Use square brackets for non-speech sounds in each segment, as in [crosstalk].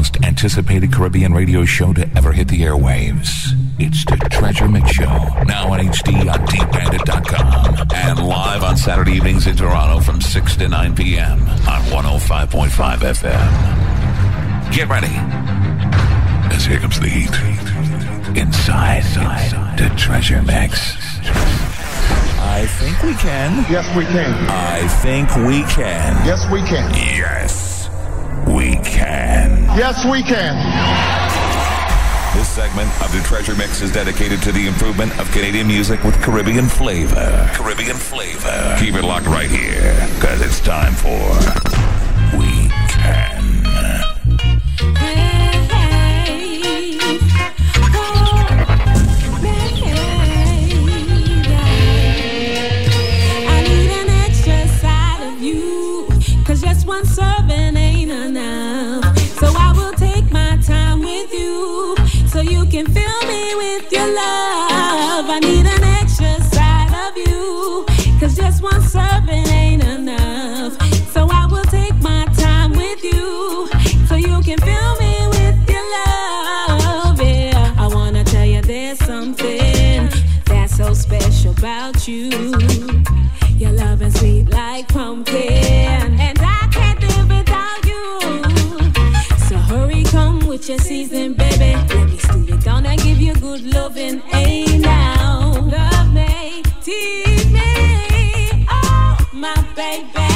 most anticipated Caribbean radio show to ever hit the airwaves. It's the Treasure Mix Show, now on HD on DBandit.com and live on Saturday evenings in Toronto from 6 to 9 p.m. on 105.5 FM. Get ready, as here comes the heat. Inside, the Treasure Mix. I think we can. Yes, we can. I think we can. Yes, we can. Yes, we can. Yes, we can. This segment of the Treasure Mix is dedicated to the improvement of Canadian music with Caribbean flavor. Caribbean flavor. Keep it locked right here, because it's time for We Can. Your love. Yeah. I wanna tell you there's something that's so special about you. Your love is weak like pumpkin. And I can't do without you. So hurry, come with your season, baby. Let me steal you, gonna give you good loving, hey baby.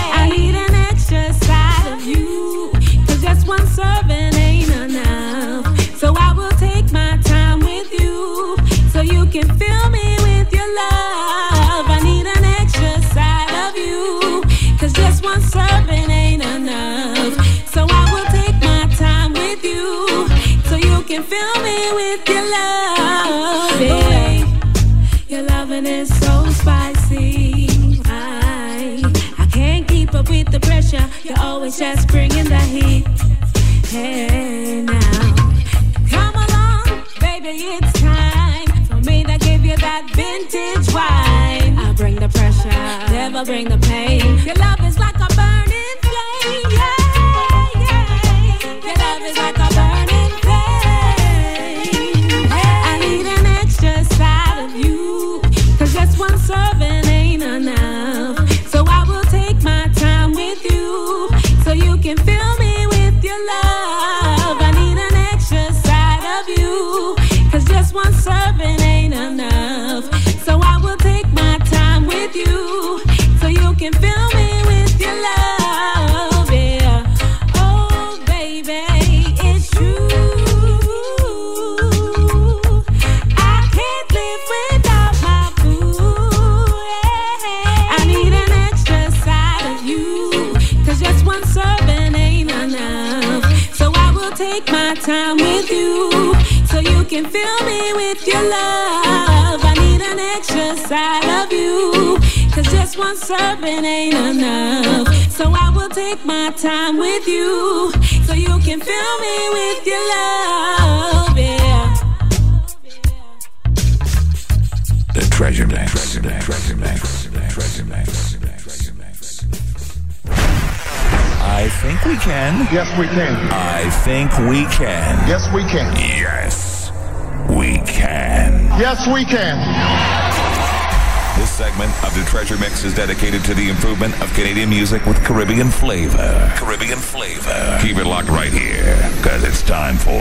Hey now, come along, baby, it's time for me to give you that vintage wine. I bring the pressure, never bring the pain. Me with your love. I need an extra side of you. Cause just one serving ain't enough. So I will take my time with you. So you can fill me with your love. Yeah. The Treasure Mix. Treasure Mix. Treasure Mix. Treasure Mix. Treasure Mix. I think we can. Yes, we can. I think we can. Yes, we can. Yes, we can. Yes, we can. This segment of the Treasure Mix is dedicated to the improvement of Canadian music with Caribbean flavor. Caribbean flavor. Keep it locked right here, because it's time for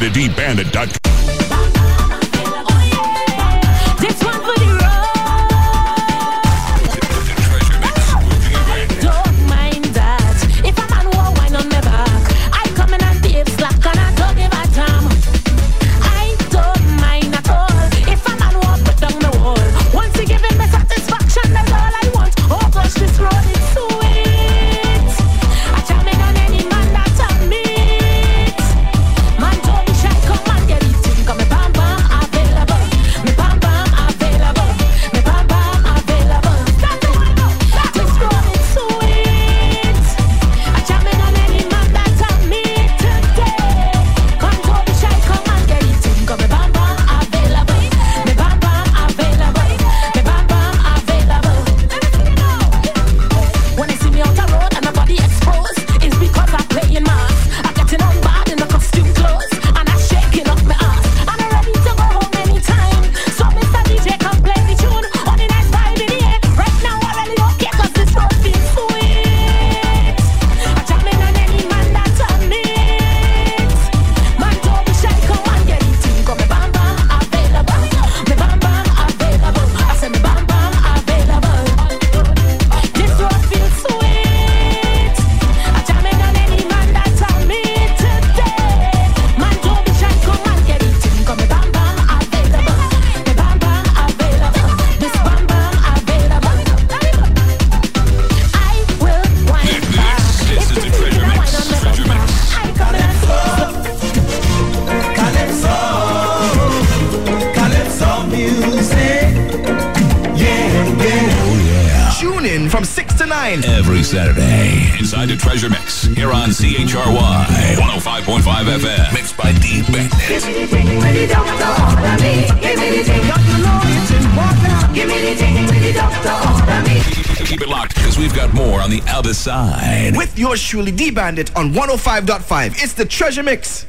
to dbandit.com. Truly, D Bandit on 105.5. It's the Treasure Mix.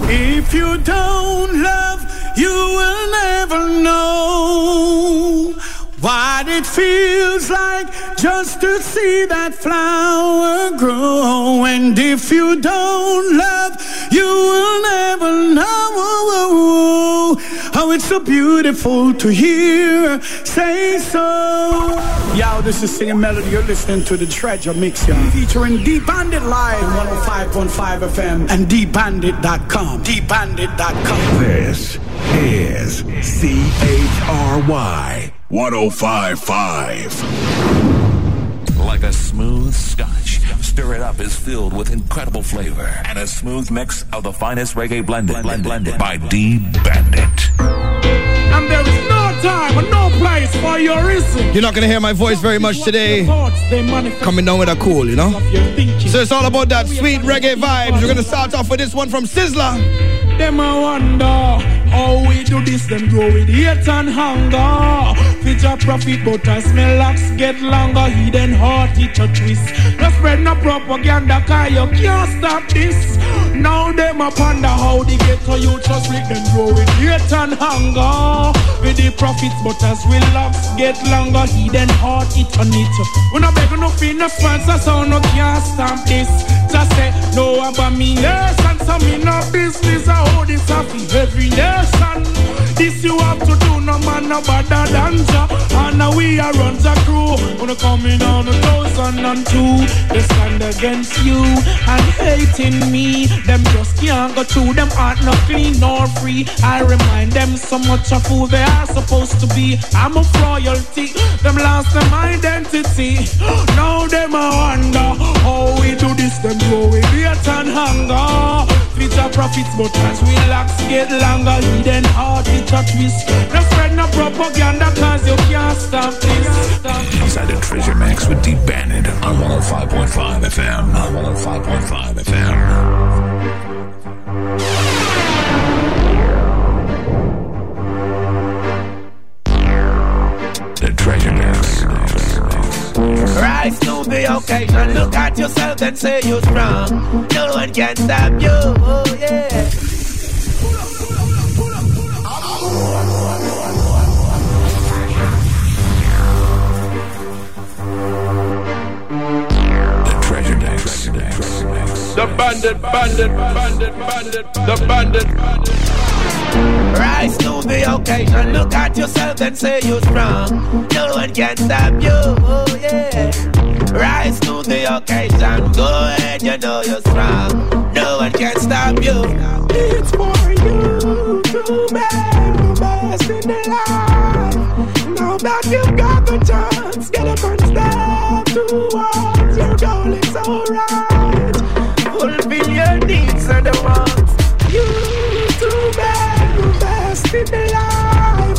If you don't love, you will never know what it feels like just to see that flower grow. And if you don't love, you will never know how it's so beautiful to hear say so. Yo, this is Singing Melody. You're listening to the Treasure Mix, y'all. Featuring D Bandit Live on 105.5 FM and dbandit.com. dbandit.com. This is CHRY 1055. Like a smooth scotch, Stir It Up is filled with incredible flavor and a smooth mix of the finest reggae blended, blended, blended by D Bandit. And there is no time and no place for your reason. You're not to hear my voice very much today. Coming down with a cool, you know? So it's all about that sweet reggae vibes. We're to start off with this one from Sizzla. Them I wonder how we do this, them grow with hate and hunger. Future profit, but as my locks get longer, hidden heart it a twist. No spread no propaganda, cause you can't stop this. Now them a ponder how they get to you just with them grow with hate and hunger. With the profits, but as we locks get longer, hidden heart it on it. We no beg no fee, no sponsor, so no can't stop this. Just say no about me, yes, and some me no business. I hold this in every nation. This you have to do, no man no better than Jah. And now we are run the crew. Wanna come in on a thousand and two. They stand against you and hating me. Them just can't go through. Them heart not clean nor free. I remind them so much of who they are supposed to be. I'm a royalty. Them lost them identity. Now them a wonder how we do this. Them grow with hate and hunger. Future profits, but as we locks get longer, hidden heart a twist. No spread no propaganda, cause you can't stop this. Stop Inside the Treasure Mix with D Bandit on 105.5 FM. On 105.5 FM. The Treasure Mix. Rise to the occasion, look at yourself and say you're strong. No one can stop you, oh yeah. The treasure the bandit, bandit, bandit, bandit, the bandit. Rise to the occasion, look at yourself and say you're strong. No one can stop you, oh yeah. Rise to the occasion, go ahead, you know you're strong. No one can stop you. It's for you to make the best in Now that you've got the chance, get up and your. It's alright. Fulfill your needs and life.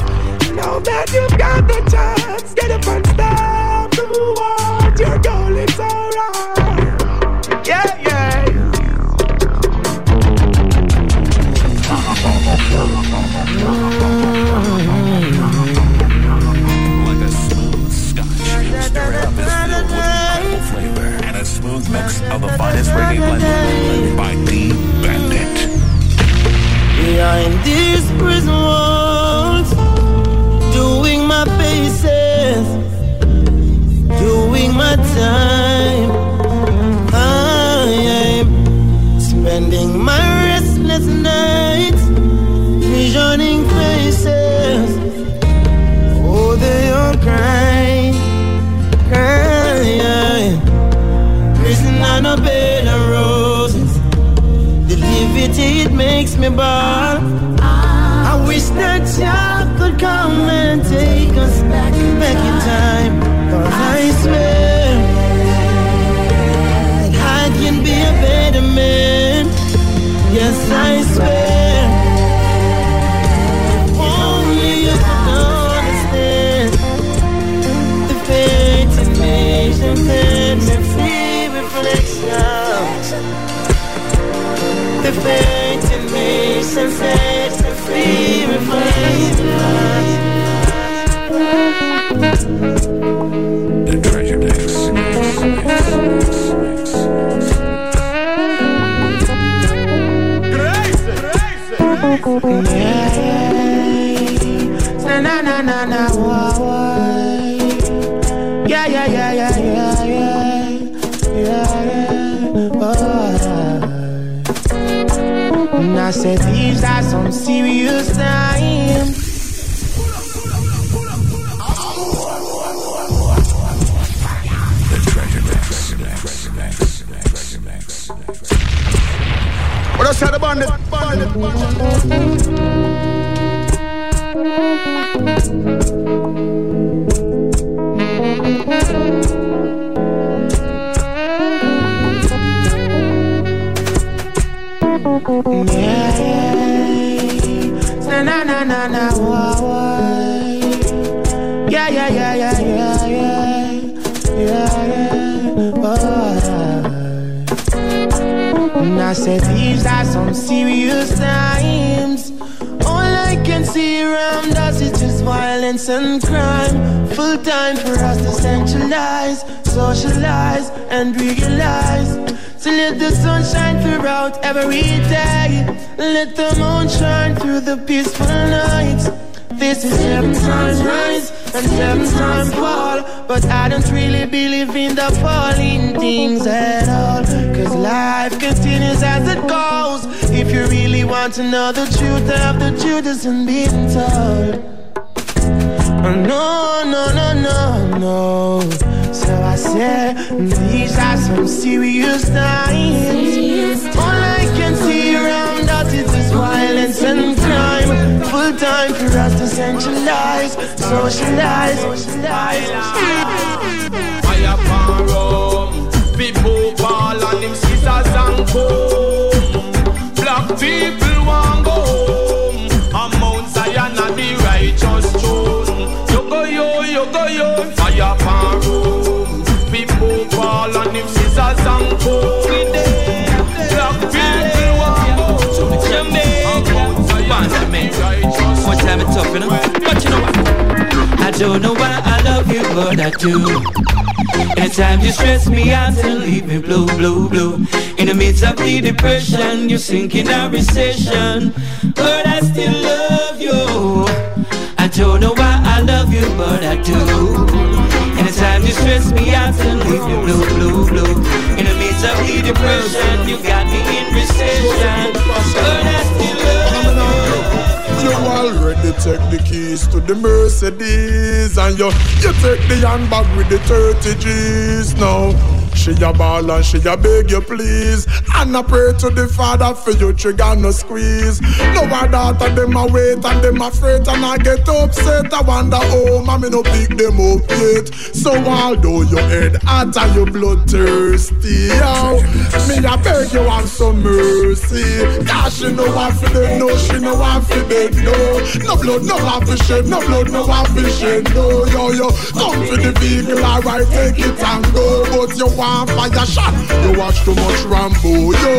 Now that you've got the chance, get up and doing sensates Said these are some serious times. The Treasure Mix. What I said about it? Bandit, bandit. Yeah, na na wah, wah. Yeah yeah yeah yeah yeah yeah yeah yeah. Oh. And I said these are some serious times. All I can see around us is just violence and crime. Full time for us to centralize, socialize, and realize. So let the sun shine throughout every day. Let the moon shine through the peaceful nights. This is seven times rise and seven times fall. But I don't really believe in the falling things at all. Cause life continues as it goes. If you really want to know the truth of the truth isn't being told. No, no, no, no, no. Said, these are some serious times. All I can see around us is this violence and crime. Full time for us to centralize, socialize. Fire pan rum, people ball and them scissors and comb. Black people want go home. And Mount Zion the righteous throne. You go yo, you go yo. I don't know why I love you, but I do. Anytime you stress me out and leave me blue, blue, blue. In the midst of the depression, you sink in a recession. But I still love you. I don't know why I love you, but I do. You stress me out and leave me blue, blue, blue. In the midst of the depression, you got me in recession. But I still love you. You already take the keys to the Mercedes, and you you take the handbag with the 30 G's now. She a ball and she a beg you please. And I pray to the Father for you trigger no squeeze. No my daughter them a wait and them afraid and I get upset. I wonder oh mommy no pick them up yet. So although your head hot and your blood thirsty, yo, me a beg you have some mercy. Cause she know what for them, no she know what for them, no. No blood, no have to shed, no blood, no have to shed, no. Yo yo, come to the vehicle, alright, take it and go, but you want fire shot. You watch too much Rambo, yo.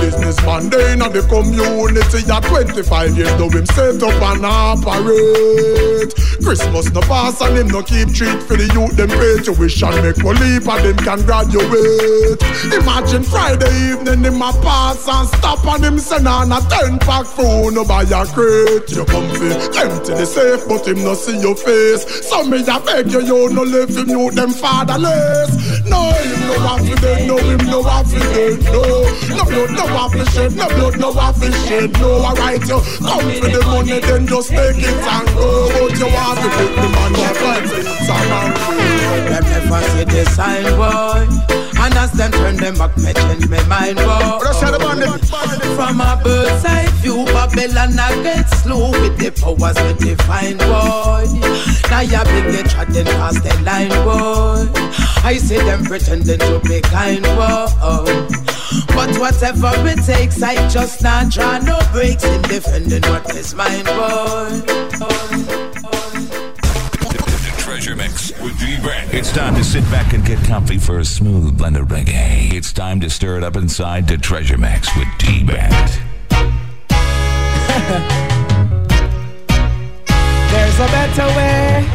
Businessman, they in the community at 25 years, though him set up and operate. Christmas no pass and him no keep treat for the youth, them pay tuition, make leap and them can graduate. Imagine Friday evening, him a pass and stop and him send on a 10 pack food, no buy a crate. You come fi empty the safe, but him no see your face. So me a beg you, you no live him, you them fatherless. No, him no want fi dead, no him no want fi dead, no. No blood, no want fi shed, no blood, no want fi shed, no. Alright, you come for the money, then just take it and go. But you want to put the man it's a man. Them never see the sign, boy. And as them turn them back, me change my mind, boy. From a bird's eye view, Babylon I get slow with the powers we define, boy. Now you big they chatting past the line, boy. I see them pretending to be kind, boy. But whatever it takes, I just not draw no breaks in defending what is mine, boy. Treasure It's time to sit back and get comfy for a smooth blend of reggae. It's time to stir it up inside to Treasure Mix with Brand. [laughs] There's a better way.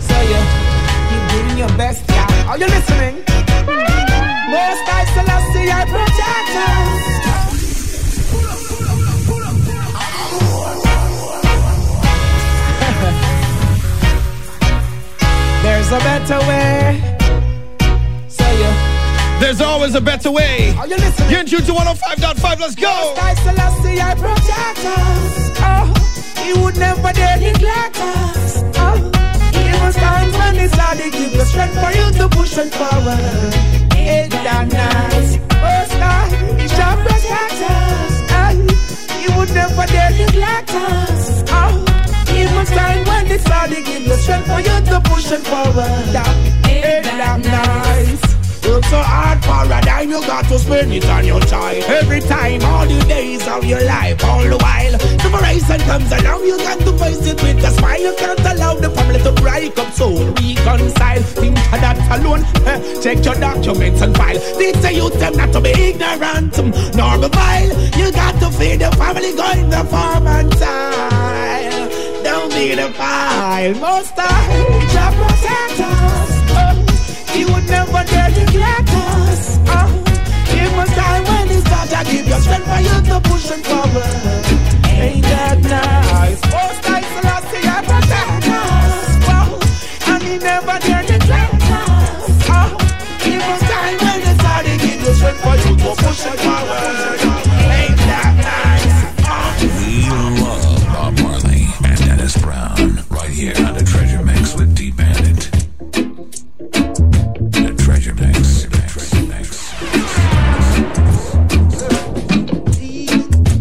So you keep doing your best, yeah. Are you listening? Most I Selassie, I protect us. There's a better way. You. There's always a better way. Are you listening? You're in tune to 105.5. Let's go. Most I Selassie, I protect us. Oh, he would never dare neglect us. Oh, even times when it's hard, he give you strength for you to push and forward. Ain't that nice? Most I, he shall protect us. Oh, he would never dare neglect us. Oh, even time when it's hard, give you strength for you to push and forward. Ain't that nice? Work so hard for a dime, you got to spend it on your child. Every time, all the days of your life, all the while. Separation comes along, you got to face it with a smile. You can't allow the family to break up, so reconcile. Think of that alone. eh, Check your documents and file. They say you them not to be ignorant, nor be vile. You got to feed the family, going the farm and time. Don't be the file, most I shall protect us. Oh. He would never dare neglect us. Oh, give us time when it's start to give you strength for you to push and forward. Ain't that nice? Most I Selassie, I protect us. Oh, and he never dare neglect us. Oh, us time when it's start to give you strength for you to push and forward.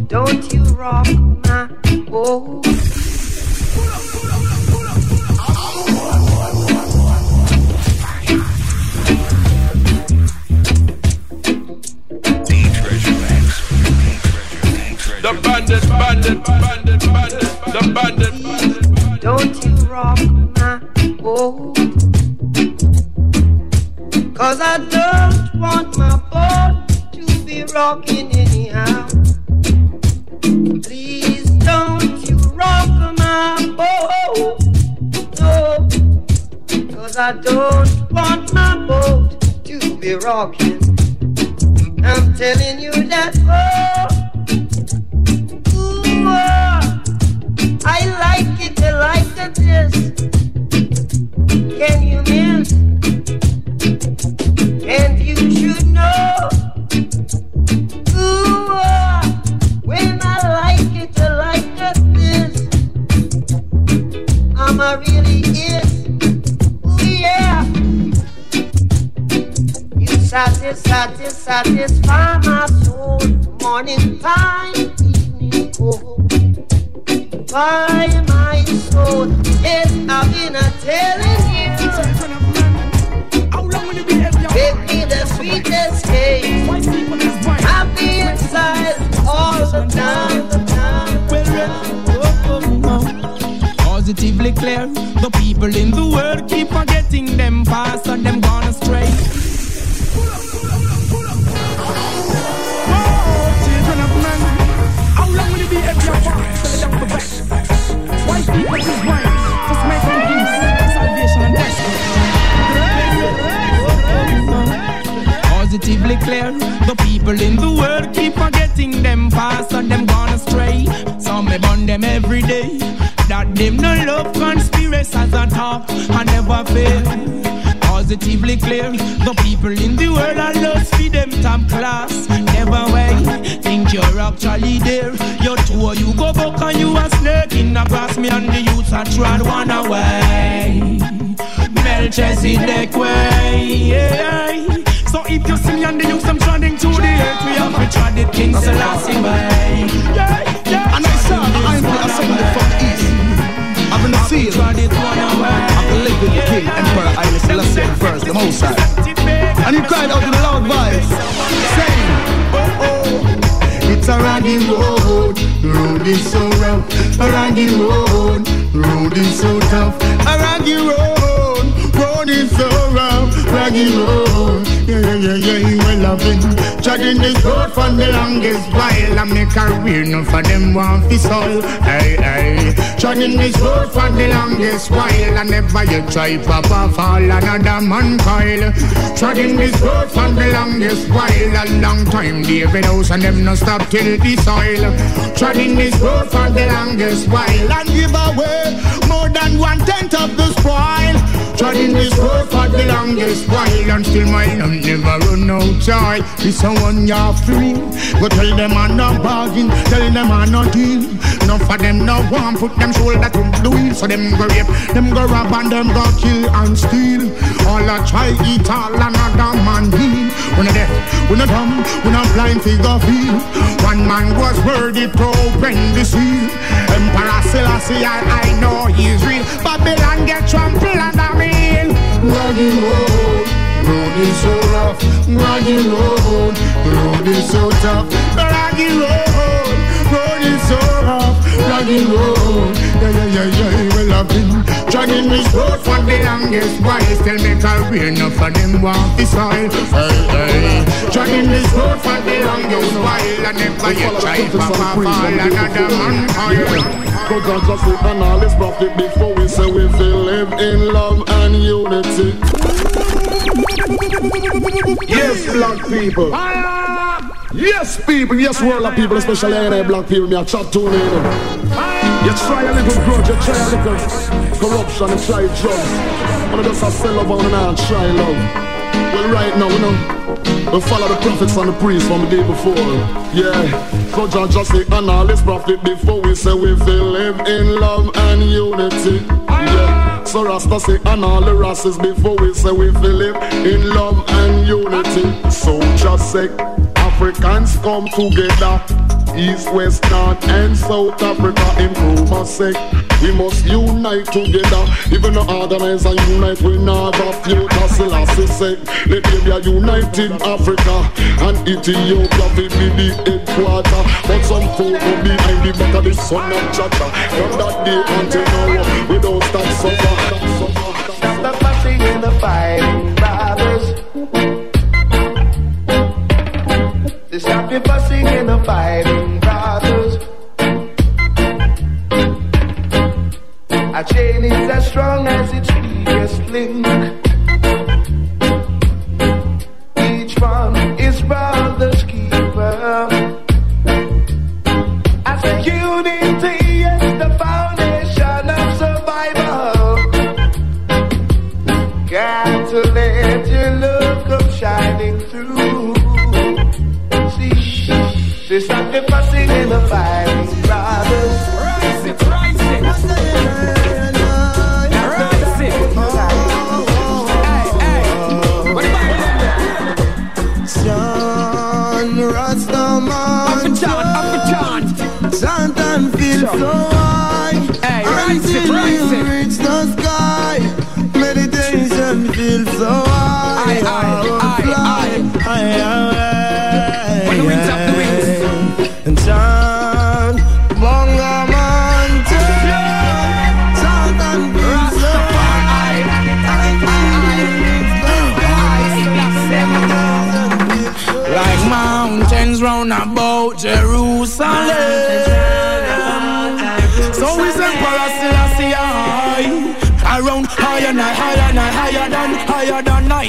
Don't you rock my boat. The Treasure Mix. The bandit, bandit, bandit, bandit, the bandit, bandit. Don't you rock my boat. Cause I don't want my boat to be rocking anyhow. Boat. No. Cause I don't want my boat to be rocking. I'm telling you that, oh, ooh, oh, I like it, I like it, yes. Can you miss? Treading this road for the longest while. I make a career, no for them want fi soul. Hey, hey. Treading this road for the longest while. I never yet try pop off all another man coil Treading this road for the longest while. A long time David House and them no stop till the soil. Treading this road for the longest while. And give away more than one tenth of the spoil Treading this road for the longest while And still my love never run out joy. This one you're free. Go tell them I'm not bargain, tell them I'm not deal. Enough for them no one put them shoulder to the wheel. So them go rape, them go rob and them go kill and steal. All I try eat all another man heal. We no deaf, we no dumb, we no blind figure feel. One man was worthy to open the seal. Emperor Selassie, I, I know he's real. Babylon get trampled under me. Rugged road road is so rough, rocky road, road is so tough, rocky road, road is so rough, rocky road. Yeah, yeah, yeah, yeah, well I've been dragging this road for the longest while. Still make a career, enough for them want this soil. Hey, hey, dragging this road for the longest while. I never yet try to fall another man oil. But God just sit on all this profit before we say we feel live in love and unity. Yes, black people. Yes, people. Yes, world of people, especially black people. Me a chat to me. You try a little grudge, you try a little corruption, you try drugs. And just a sell love and I try love. Well, right now, we know, we follow the prophets and the priests from the day before. Yeah, so John just say, and all this prophet before we say we feel live in love and unity. Yeah, so Rasta say, and all the races before we say we feel live in love and unity. So just say, Africans come together. East, West, North, and South Africa improve us say we must unite together. Even organize and unite, we not have future. Selassie say, let there be a united Africa and Ethiopia will be the headquarter. But some folk will be behind the back of the sun and chatter. From that day until now, we don't stop suffer. Stop the fussing and the fighting, Stop the fussing and the fighting, brothers. A chain is as strong as its weakest link.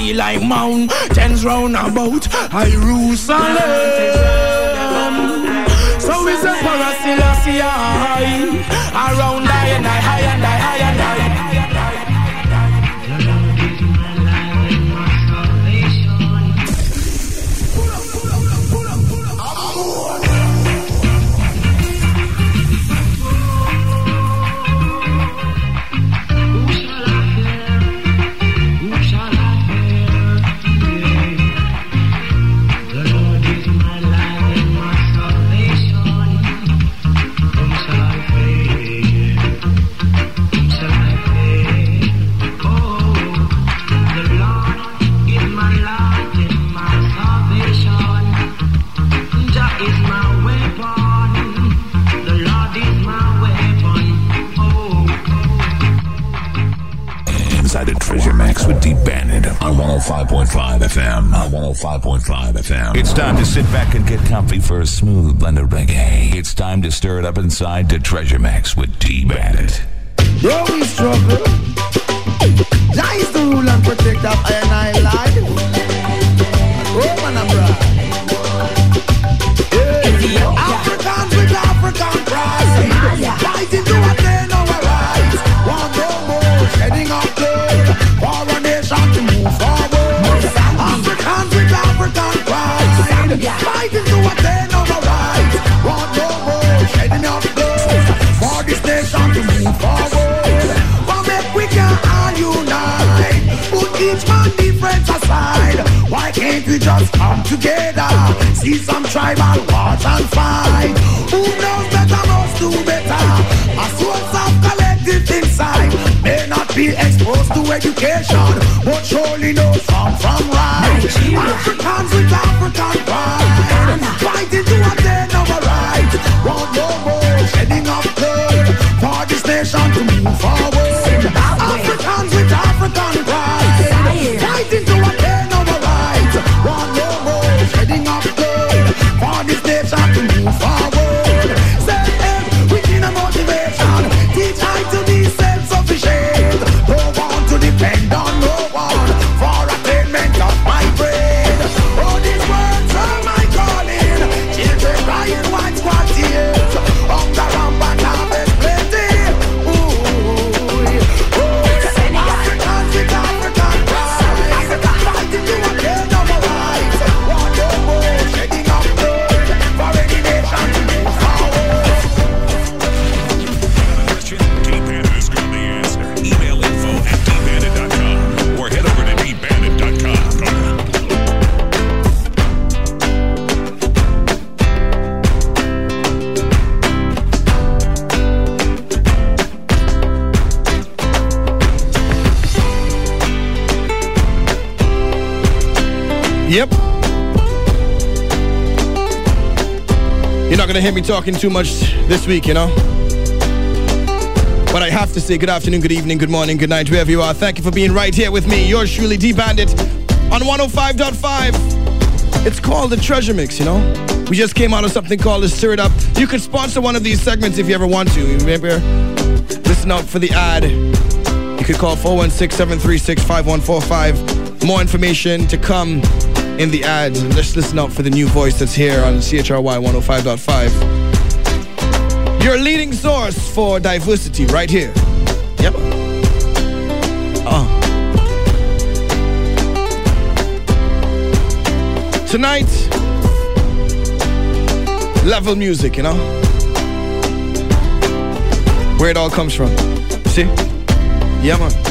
I like mountains round about Jerusalem. So is Emperor Selassie high. Around higher and higher and higher and higher. 105.5 FM. It's time to sit back and get comfy for a smooth blend of reggae. It's time to stir it up inside to Treasure Mix with D Bandit. Yo, we struggle. Jah is the rule and protect of we just come together? See some tribal wars and fight. Who knows better must do better? A source of collective insight may not be exposed to education, but surely knows wrong from right. Africans with African pride, fighting to attain our rights. Want no more shedding of blood for this nation to move forward. Not gonna hear me talking too much this week, you know. But I have to say good afternoon, good evening, good morning, good night, wherever you are. Thank you for being right here with me. Yours truly, D Bandit, on 105.5. It's called the Treasure Mix, you know. We just came out of something called the Stir It Up. You could sponsor one of these segments if you ever want to. Remember, listen out for the ad. You could call 416-736-5145. More information to come in the ad. Let's listen out for the new voice that's here on CHRY 105.5. Your leading source for diversity right here. Yep. Uh. Tonight, level music, you know? Where it all comes from. See? Yeah, man.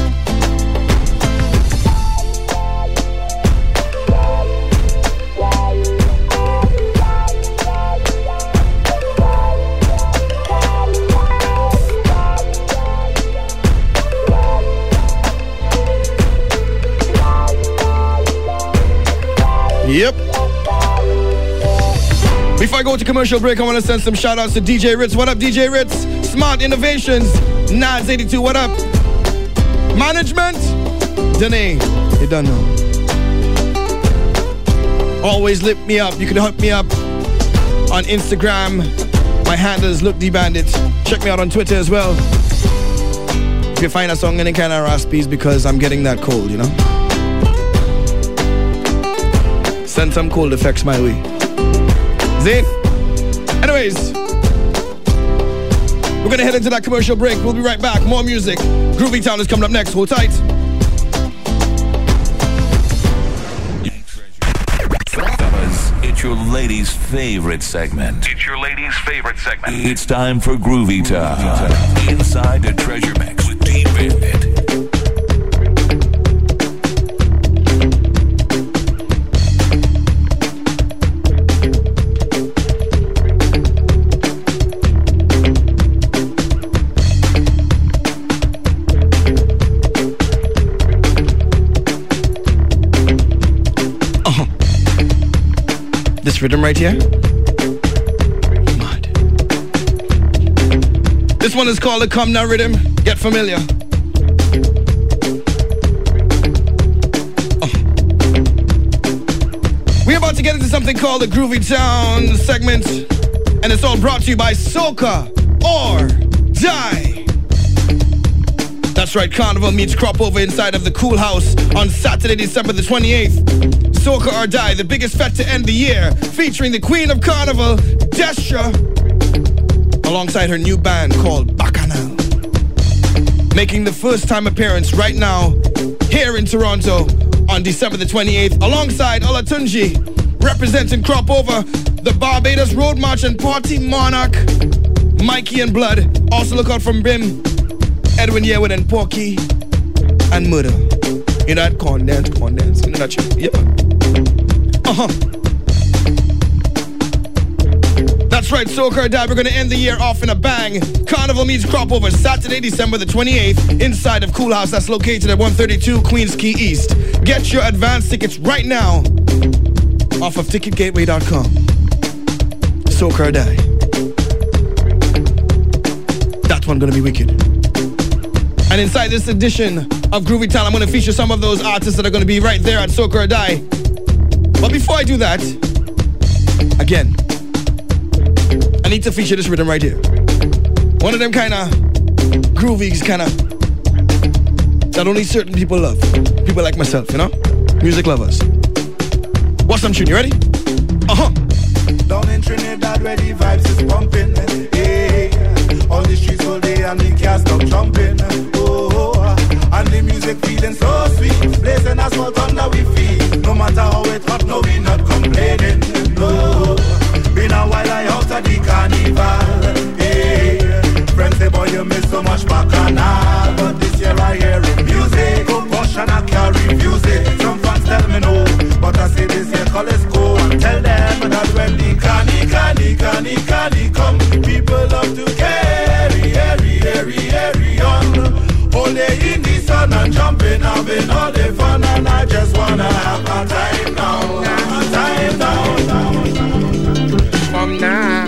Yep. Before I go to commercial break, I want to send some shout outs to DJ Ritz. What up, DJ Ritz? Smart Innovations. Nas82, what up? Management. Danae, you don't know. Always lift me up. You can hook me up on Instagram. My handle is Look D Bandit. Check me out on Twitter as well. If you find a song any kind of raspies because I'm getting that cold, you know? Send some cold effects my way. Zane. Anyways, we're gonna head into that commercial break. We'll be right back. More music. Groovy Town is coming up next. Hold tight. It's your ladies' favorite segment. It's your ladies' favorite segment. It's time for Groovy Time. Inside the Treasure Mix with D Bandit. This rhythm right here. This one is called the Come Now Rhythm. Get familiar. Uh. We're about to get into something called the Groovy Town segment, and it's all brought to you by Soca or Die. That's right, Carnival meets crop over inside of the Cool House on Saturday, December the 28th. Soca or Die, the biggest fete to end the year, featuring the Queen of Carnival, Destra, alongside her new band called Bacchanal. Making the first time appearance right now here in Toronto on December the 28th, alongside Olatunji, representing crop over the Barbados Road March and Party Monarch, Mikey and Blood. Also look out from Bim, Edwin Yearwood and Porky and Murder. You know that condense, condense. You know that shit. Yep. Uh-huh. That's right, or Die. We're gonna end the year off in a bang. Carnival meets crop over Saturday, December the 28th, inside of Cool House that's located at 132 Queens Quay East. Get your advance tickets right now off of ticketgateway.com. Or Die. That one gonna be wicked. And inside this edition of Groovy Town, I'm going to feature some of those artists that are going to be right there at Soca or Die. But before I do that, again, I need to feature this rhythm right here. One of them kind of groovies, kind of that only certain people love. People like myself, you know? Music lovers. What's some tune? You ready? Uh huh. Down in Trinidad where the vibes is pumping. Hey, all the streets all day and the can't stop jumping. And the music feeling so sweet. Blazing asphalt under we feel. No matter how it hot, no we not complaining. No, been a while I out of the carnival. Hey, friends say boy you miss so much bacchanal, but this year I hear it music. Caution I can't refuse it. Some fans tell me no, but I say this year call let's go and tell them that when the carny, carny, carny, carny come, people love to carry, carry, carry, carry on. Only in the sun and jumping, having all the fun, and I just wanna have a time now, a time now. Come now.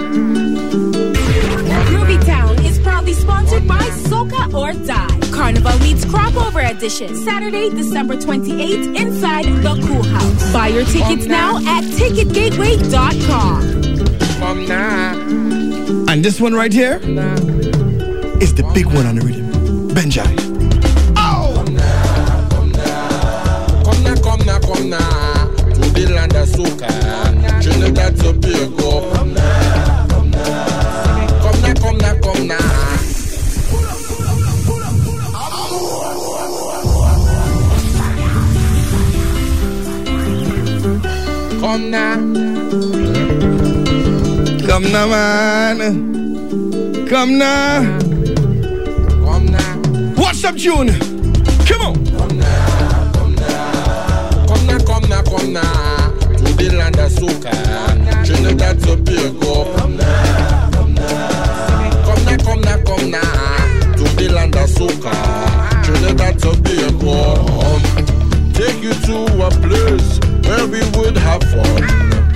Groovy Town is proudly sponsored by Soca or Die. Carnival meets Crop Over Edition, Saturday, December 28th, inside the Cool House. Buy your tickets now at ticketgateway.com. Come now. And this one right here is the big one on the rhythm. Benjai. Come now. Come now, man. Come now. Come now. What's up, June? Come on. Come now, come now. Come now, come now, come now. To the land of soca. Trinidad Tobago. Come now, come now. Come now, come now, come now. To the land of soca. Trinidad Tobago. Um, take you to a place where we would have fun.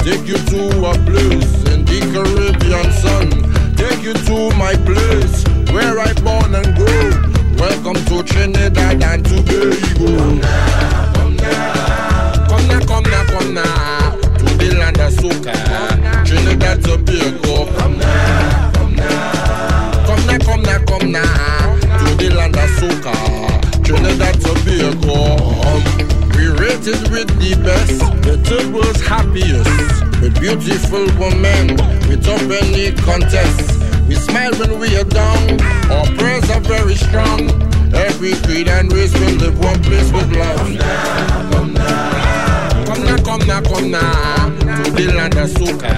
take you to a place in the Caribbean sun. Take you to my place where I born and grew. Welcome to Trinidad and Tobago. Come now, come now, come now, come now, come now. To the land of soca, Trinidad Tobago. Come now, come now, come now, come now, come now. To the land of soca, Trinidad Tobago. We rated with the best, the turbo's happiest. With beautiful women, without any contest. We smile when we are down, our prayers are very strong. Every creed and race will live one place with love. Come now, come now, come now, come now. To the land of soca,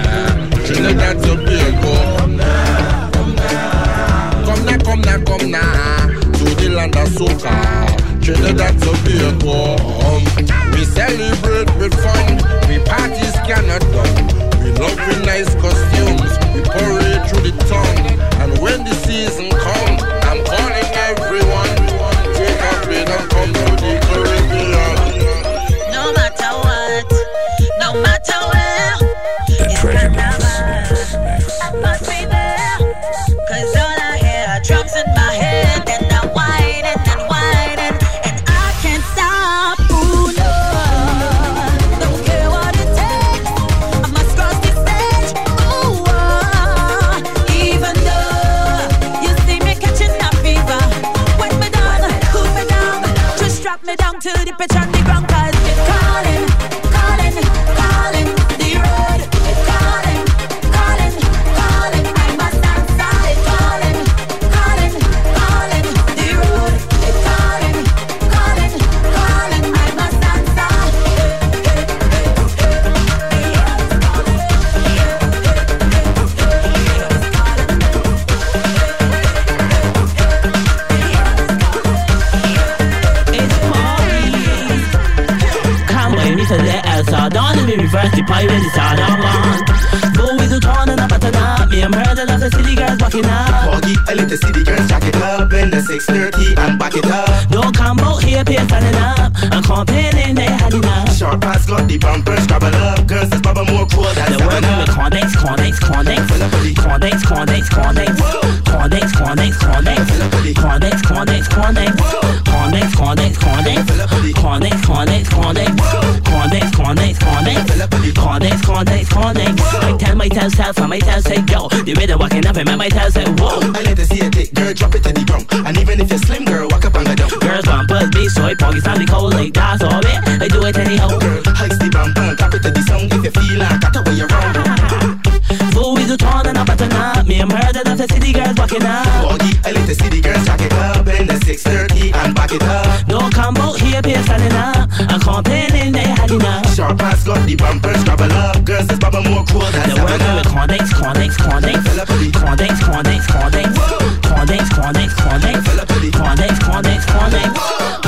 Trinidad Tobago. Come now, come now, come now, come now, come now. To the land of soca, Trinidad Tobago. We celebrate with fun, we parties cannot done. We love with nice costumes, we parade through the tongue. And when the season comes, I'm calling everyone. Take a bit and come to the Caribbean. 630 and back it up. Don't come out here, standing up I'm complaining they had enough Short pass got the bumper, scrabble up. Girls, this baba more cool than The world with Condex, Condex Condex, Condex, Condex Condex, Condex, Condex Condex, Condex, Condex Condex, Condex, Condex, Condex I tell myself self, I myself say yo The way they're walking up and I myself say whoa I let her see a dick, girl, drop it to the ground. And even if you're slim, girl, walk up and go down. Girls bumpers, be soy, poggy, sound cold like that's all it I do it anyhow Girl, heist the bumper, tap it to the song. If you feel like that, way around. Fool with the torn and a button up Me and murder of the city girls walking up Foggy, I let the city girls jack it up in the 630 and back it up. Don't come out here, pay standing up I'm complaining they had enough Short pass got the bumper, scrabble up. Girls, this baba more cool than The world with Condex Condex, Condex, Condex Condex, Condex, Condex Condex, Condex, Condex Condex, Condex, Condex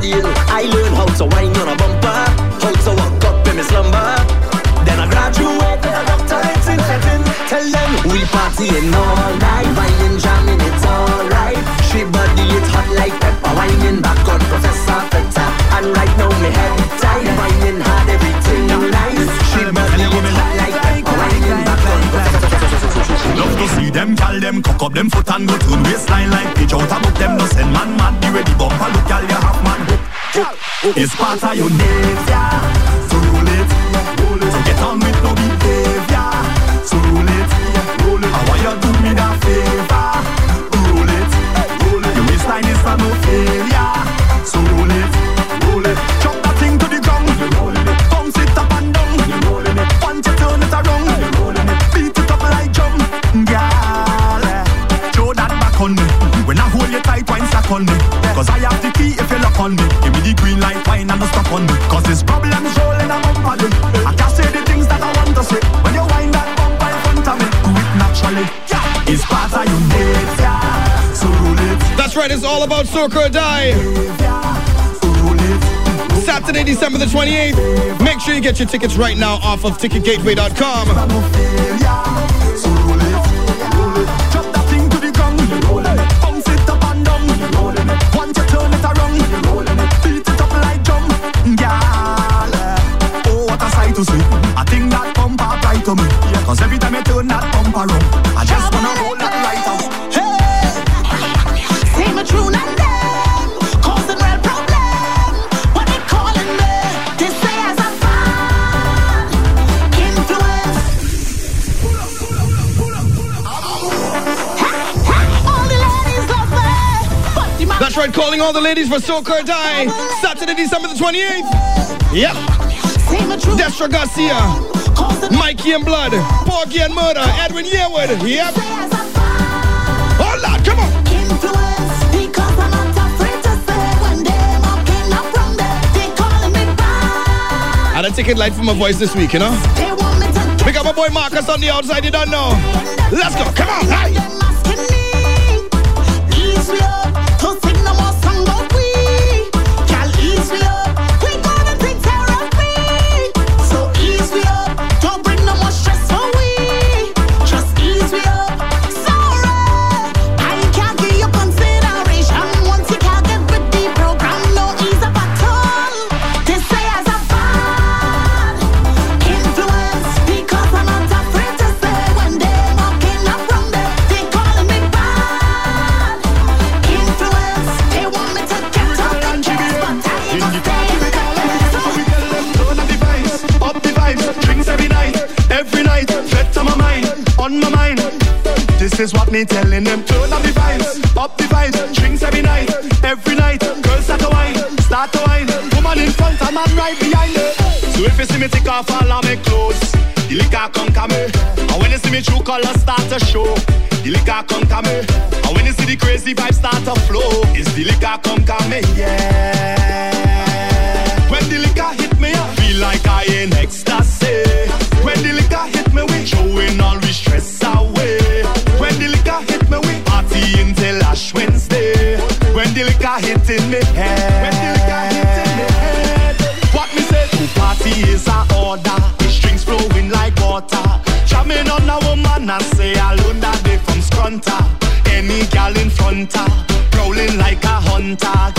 grind, I'm. I learned how to wine on a bumper, how to walk up in my slumber. Then I graduate graduated, a doctorate in setting. Tell them we partying all night, whining, jamming, it's alright. She body it hot like pepper, whining back on Professor Feta. And right now me head tight, whining hard, everything nice. She body it hot Love to see them gal them cock up them foot and go turn waistline like pitch out a them no send man mad the ready bumper look gal you have man hook. It's part of your nature, so roll it, roll it. So get on with no behavior, so roll it, roll it. I want you do me that favor, roll it, roll it. Your waistline is a no failure, on me. Give me the green light, wine and the stop on me. Cause this problem's rolling, I'm on. I can't say the things that I want to say. When you wind that bumper in front of me, do it naturally. It's part of your nature. So roll it. That's right, it's all about Soca or Die. Saturday, December the 28th. Make sure you get your tickets right now off of ticketgateway.com. all the ladies for Soca or Die. Saturday, December the 28th. Yep. Destra Garcia, Mikey and Blood, Porky and Murder, Edwin Yearwood. Yep. On, come on. I take it light from my voice this week, you know? Pick up my boy Marcus on the outside, you don't know. Let's go, come on, hi. Ease me This me telling them. Turn up the vibes, up the vibes, drinks every night, every night. Girls start to wine, start to wine. Woman in front and man right behind her. So if you see me take off all of my clothes, the liquor come come me. And when you see me true colors start to show, the liquor come come me. And when you see the crazy vibes start to flow, it's the liquor come come me. Yeah. Hit in me head. When the liquor hit in me head. What me say to party is a order. The strings flowing like water. Jamming on a woman, I say alone that day from Scrunta. Any gal in front her, prowling like a hunter.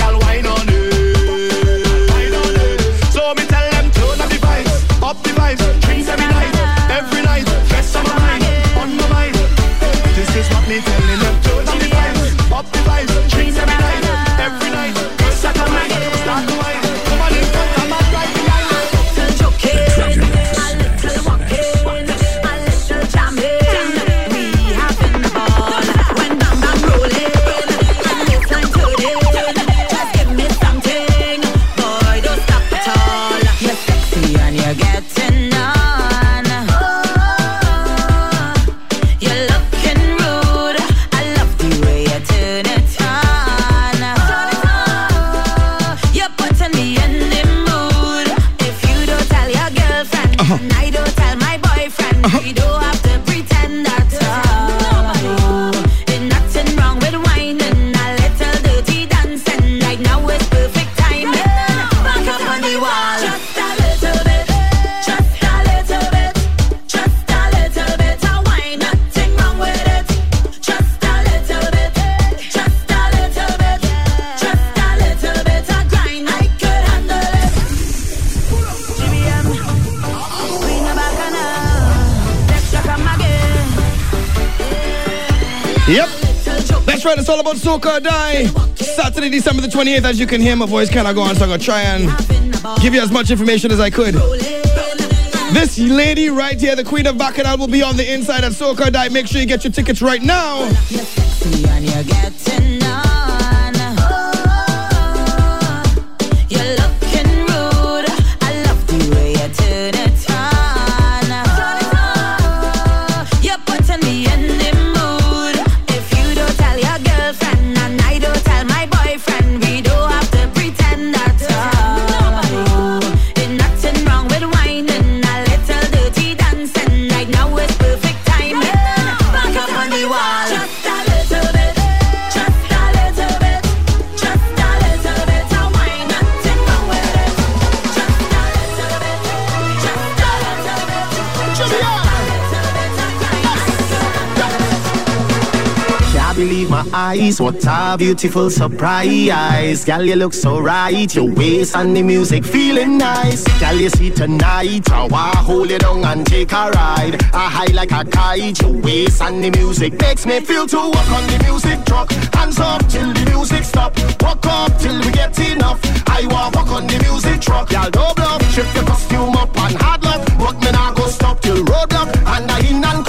love soca die. Saturday, December the 28th. As you can hear, my voice kind of go on, so I'm going to try and give you as much information as I could. This lady right here, the queen of Bacchanal, will be on the inside at soca die. Make sure you get your tickets right now. What a beautiful surprise. Girl, you look so right. Your waist and the music feeling nice. Girl, you see tonight. I wanna hold it on and take a ride. I high like a kite. Your waist and the music makes me feel to walk on the music truck. Hands up till the music stop. Walk up till we get enough. I walk, walk on the music truck. Y'all do bluff. Shift your costume up and hard luck. Walk me now go stop till road up And I in and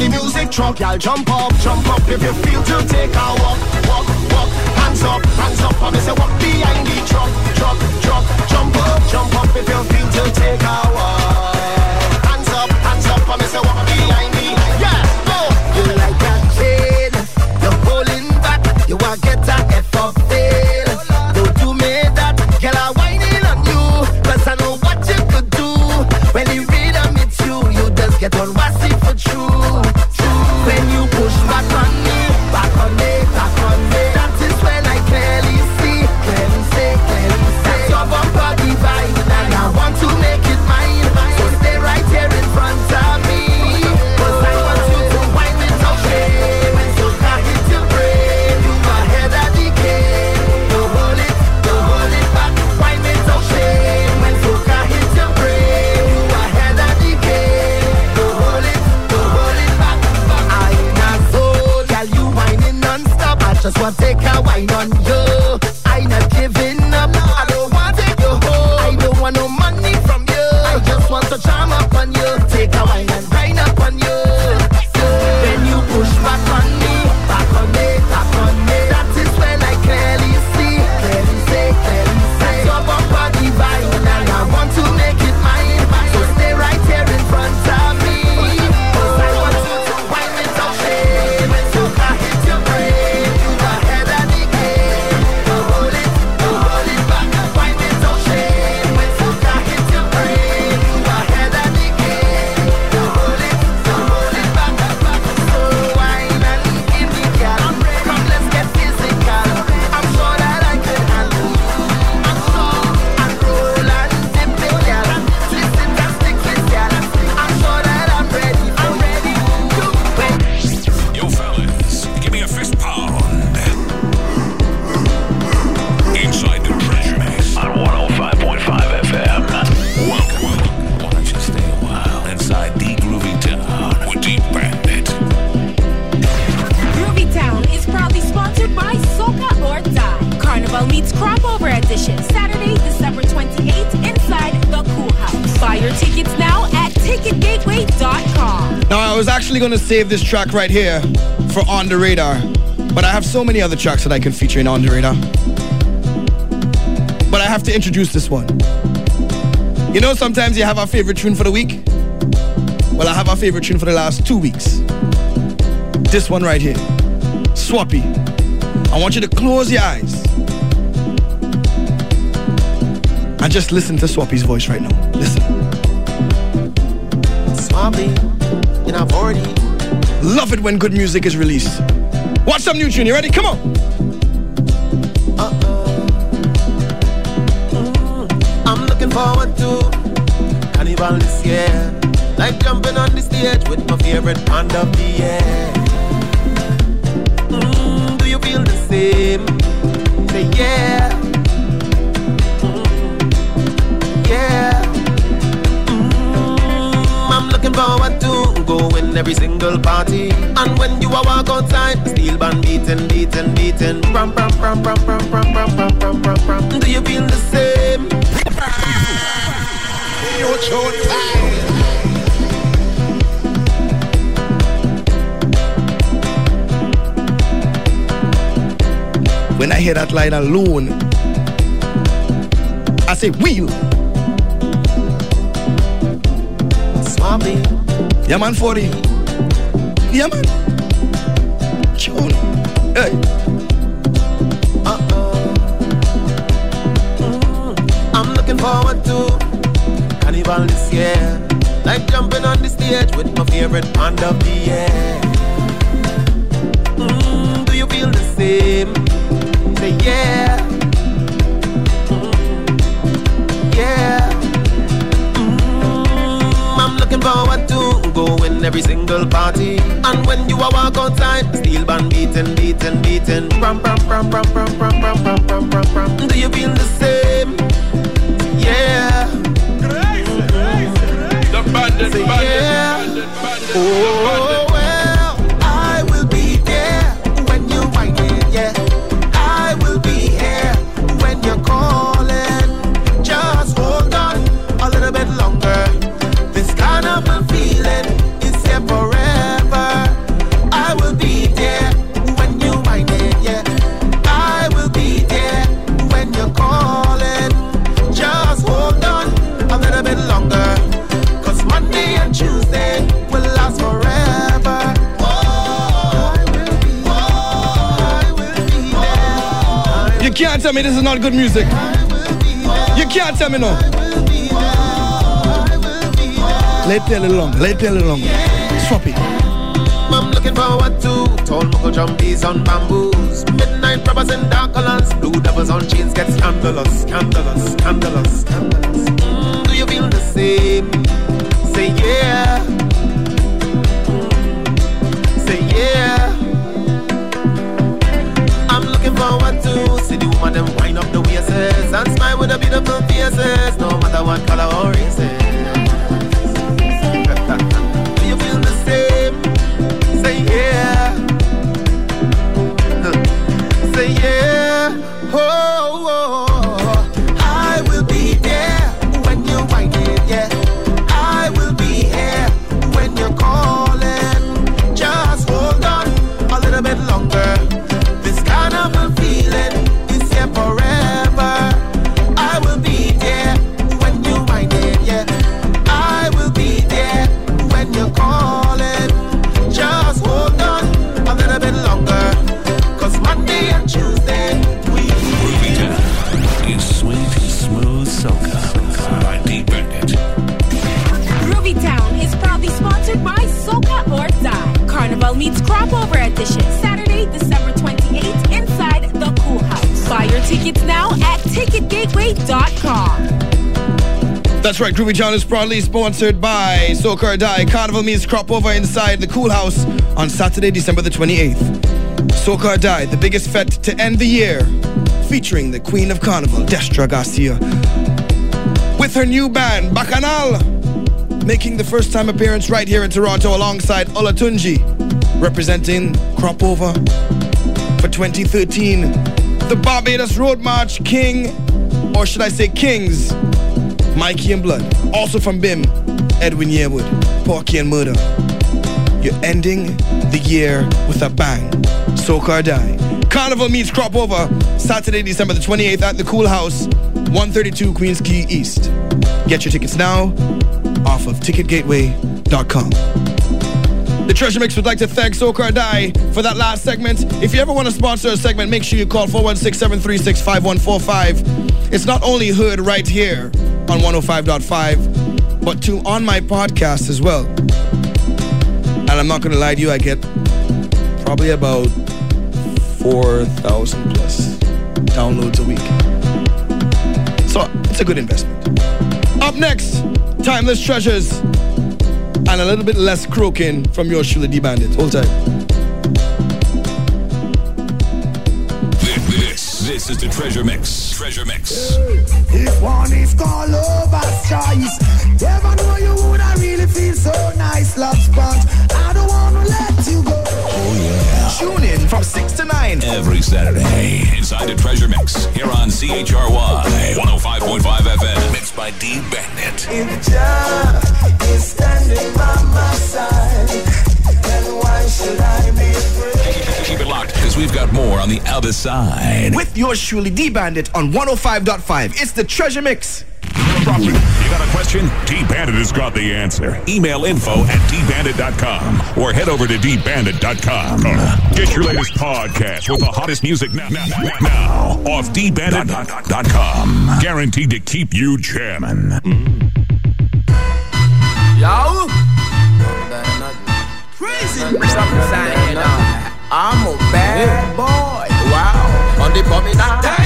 the music truck, y'all jump up, jump up if you feel to take a walk, walk, walk. Hands up, hands up, I'm say walk behind the truck, truck, truck. Jump up, jump up if you feel to take a walk. Hands up, hands up, I'm say walk behind. gonna save this track right here for On The Radar. But I have so many other tracks that I can feature in On The Radar. But I have to introduce this one. You know, sometimes you have a favorite tune for the week. Well, I have a favorite tune for the last two weeks. This one right here, Swappi. I want you to close your eyes and just listen to Swappi's voice right now. Listen. Swappi. Love it when good music is released. Watch some new tune. You ready? Come on. I'm looking forward to Carnival this year. Like jumping on the stage with my favorite band of the year. Mm, do you feel the same? Say yeah. To going every single party. And when you are walk outside, steel band beating, beating, beating. Ram, ram, ram, ram, ram, ram, ram, ram, ram, ram, ram. Do you feel the same? You tune time. When I hear that line alone, I say wheel. Yeah, man, 40. Yeah, man. Tune. Hey. I'm looking forward to Carnival this year. Like jumping on the stage with my favorite band of the year. Mm, do you feel the same? Say yeah. Mm, yeah. Mm, I'm looking forward to going every single party. And when you are walk outside, steel band beating, beating, beating. Ram, ram, ram, ram, ram, ram, ram, ram, ram, ram, ram. Do you feel the same? Yeah. The bandit, Say bandit, yeah. bandit, bandit, Oh, tell me this is not good music. You can't tell me no. Let it a little longer. Let it a little longer. Swap it. I'm looking forward to tall muckle jumpies on bamboos, midnight rubbers and dark colors, blue devils on chains get scandalous, scandalous, scandalous, scandalous. Mm, do you feel the same? Say yeah. Mm, say yeah. Waist and smile with a beautiful faces, no matter what color or race. [laughs] Do you feel the same? Say yeah. [laughs] Say yeah. Right, Groovy Town is proudly sponsored by Soca or Die. Carnival meets crop over inside the Cool House on Saturday, December the 28th. Soca or Die, the biggest fete to end the year, featuring the Queen of Carnival, Destra Garcia. With her new band, Bacchanal, making the first time appearance right here in Toronto alongside Olatunji, representing Crop Over for 2013. The Barbados Road March King, or should I say Kings, Mikey and Blood. Also from BIM, Edwin Yearwood, Porky and Murder. You're ending the year with a bang. Soca or Die. Carnival meets Crop Over, Saturday, December the 28th at the Cool House, 132 Queens Quay East. Get your tickets now off of ticketgateway.com. The Treasure Mix would like to thank Soca or Die for that last segment. If you ever want to sponsor a segment, make sure you call 416-736-5145. It's not only heard right here on 105.5, but to on my podcast as well. And I'm not gonna lie to you, I get probably about 4,000 plus downloads a week. So it's a good investment. Up next, Timeless Treasures and a little bit less croaking from your Shula D Bandit. Hold tight. This is the Treasure Mix. Treasure Mix. If one is called lover's choice, ever know you woulda really feel so nice, love sponge. I don't wanna let you go. Oh, yeah. Tune in from 6 to 9. Every Saturday, inside the Treasure Mix, here on CHRY 105.5 FM, mixed by D Bandit. If Jah is standing by my side, Keep it locked, because we've got more on the other side. With yours truly, D Bandit on 105.5. It's the Treasure Mix. You got a question? D Bandit has got the answer. Email info at dbandit.com or head over to dbandit.com. Get your latest podcast with the hottest music now, now, now, now off dbandit.com. Guaranteed to keep you jamming. Yo! Crazy! I'm a bad boy. Wow. On the promenade,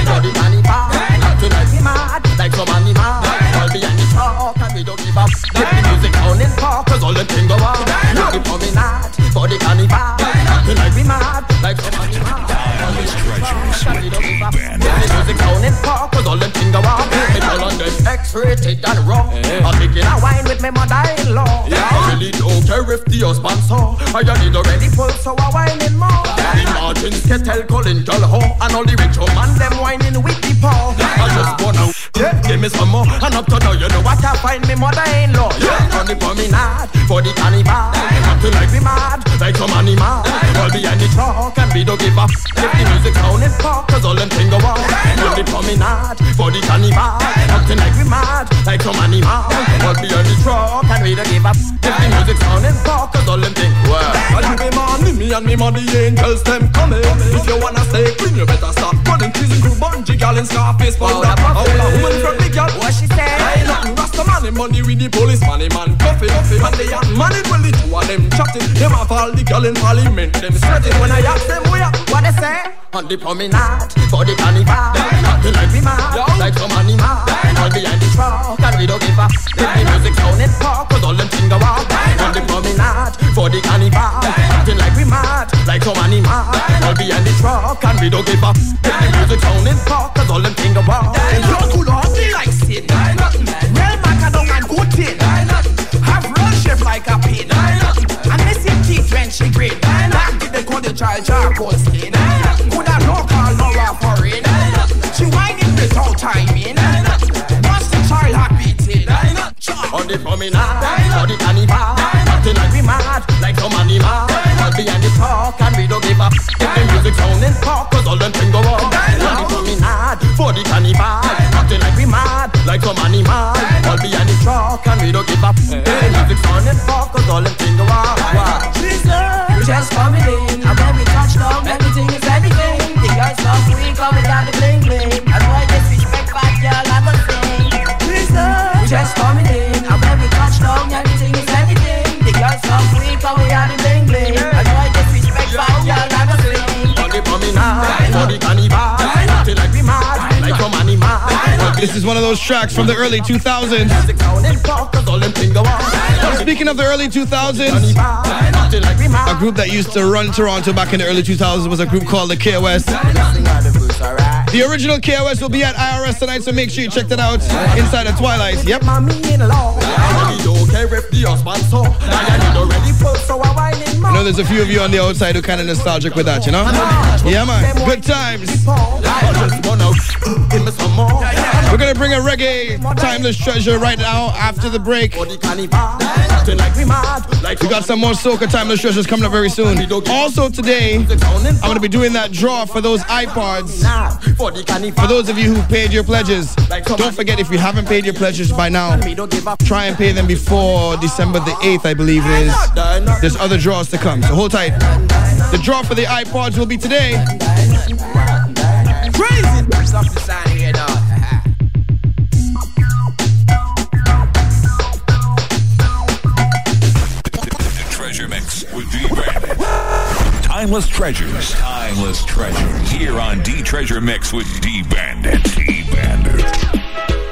on the carnival. Tonight we mad, like some animal. All behind the talk, and we don't give up. Get the music on in park, cause all the thing go on. On the promenade, for the carnival. Tonight we mad, like some animal. Get the music on in park, cause all the thing go on. All on the X-rated and raw. I'm making a wine with my mother-in-law. I really don't care if the husband saw. I need already pull, so I whine in more. The margins get tell calling girl and all the rich old man them whining with the paw. I just wanna yeah, give me some more, and up to now you know what I find me mother-in-law. Yeah, on the promenade for the carnival. Acting like we mad, like some animal. All the truck and we don't give up. If the music sound in park, cause all them thing go on. On the promenade for the carnival. Acting like we mad, like some animal. All behind the truck and we don't give up. If the music sound in park, cause all them thing well. I do be money, me and me money angels them coming. If you wanna stay clean, you better start running. Prison crew, bungee, gal and Scarface for rap. All a woman from the gal. What she say? I ain't nothing rasta money, money with the police, money man coffee. And they are money well the two of them chatting. Them have all the gal in parliament, them sweating. When I ask them where, what they say? On the promenade, for the carnival. Acting like we mad, like some animal. All behind the truck, and we don't give a. If the music sound in park, cause all them thing go out. On the promenade, for the carnival. Acting like we mad, like some animal. All behind the truck, and we don't give a. If the music sound in park, cause all them thing go out. You could all be like sin. Real macadong and good tin. Have real shape like a pin. And they see teeth when she grin. The charcoal skin. Tracks from the early 2000s. Speaking of the early 2000s, a group that used to run Toronto back in the early 2000s was a group called the KOS. The original KOS will be at IRS tonight, so make sure you check that out inside the Twilight. Yep. Know there's a few of you on the outside who kind of nostalgic with that, you know? Yeah, man. Good times. We're gonna bring a reggae timeless treasure right now after the break. We got some more soca timeless treasures coming up very soon. Also today, I'm gonna be doing that draw for those iPods. For those of you who paid your pledges, don't forget if you haven't paid your pledges by now, try and pay them before December the 8th, I believe it is. There's other draws to come, so hold tight. The draw for the iPods will be today. Crazy! Timeless treasures, timeless treasures. Here on D Treasure Mix with D Bandit. D Bandit.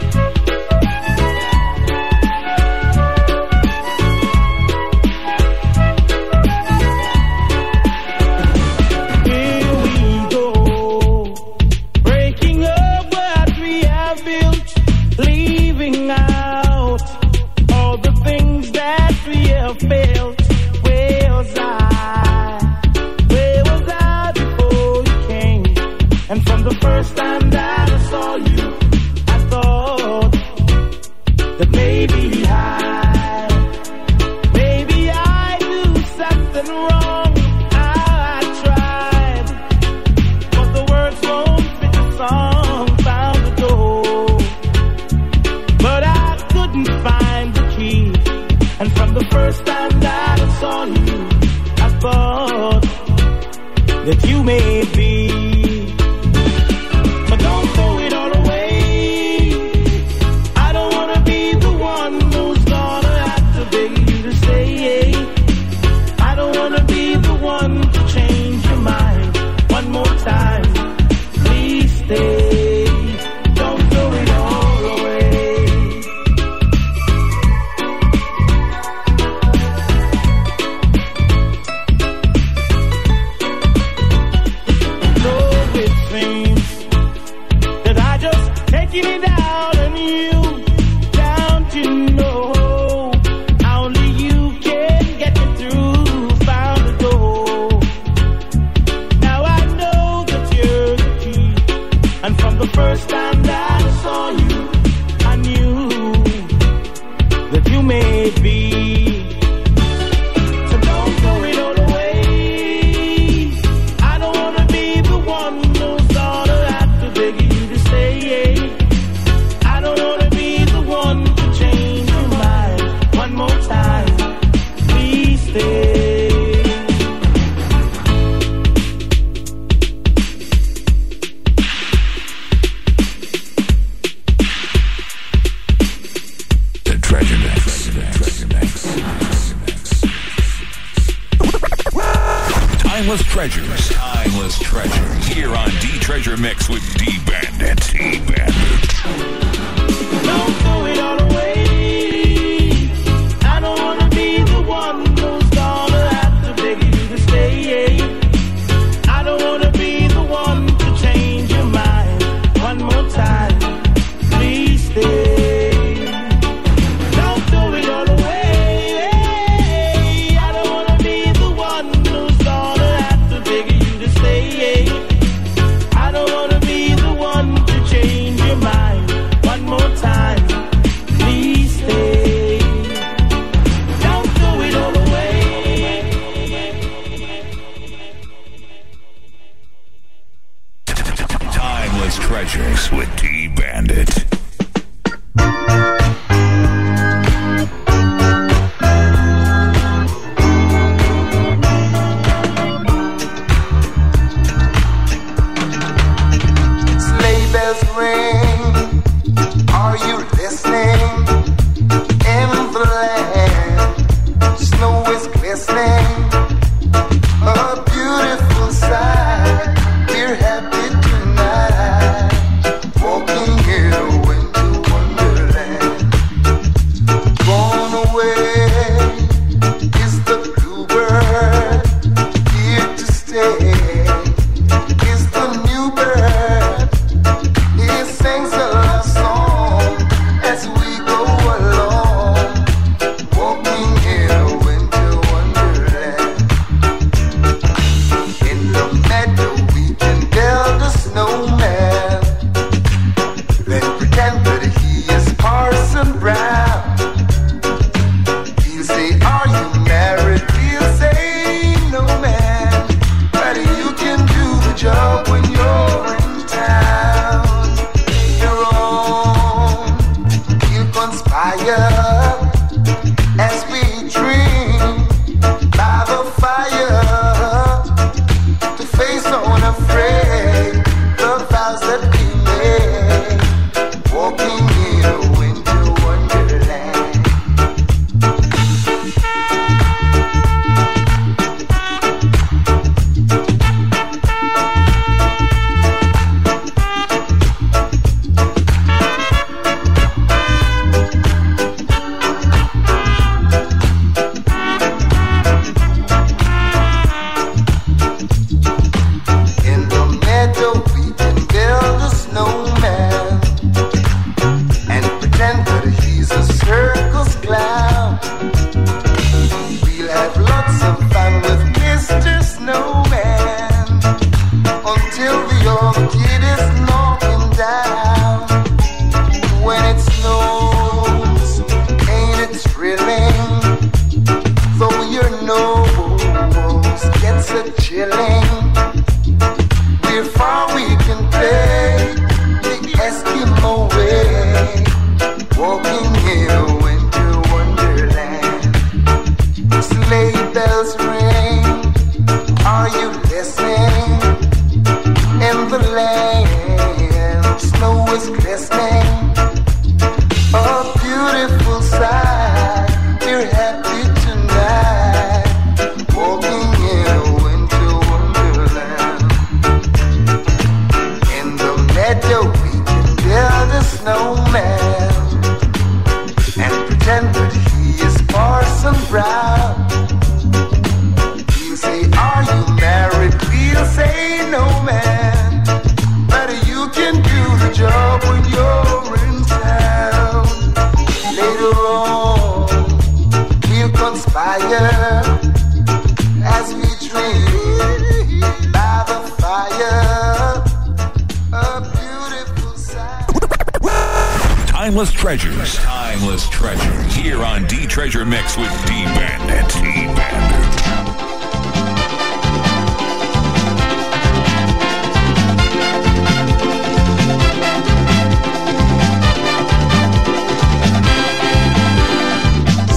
Treasure Mix with D Bandit. D Bandit.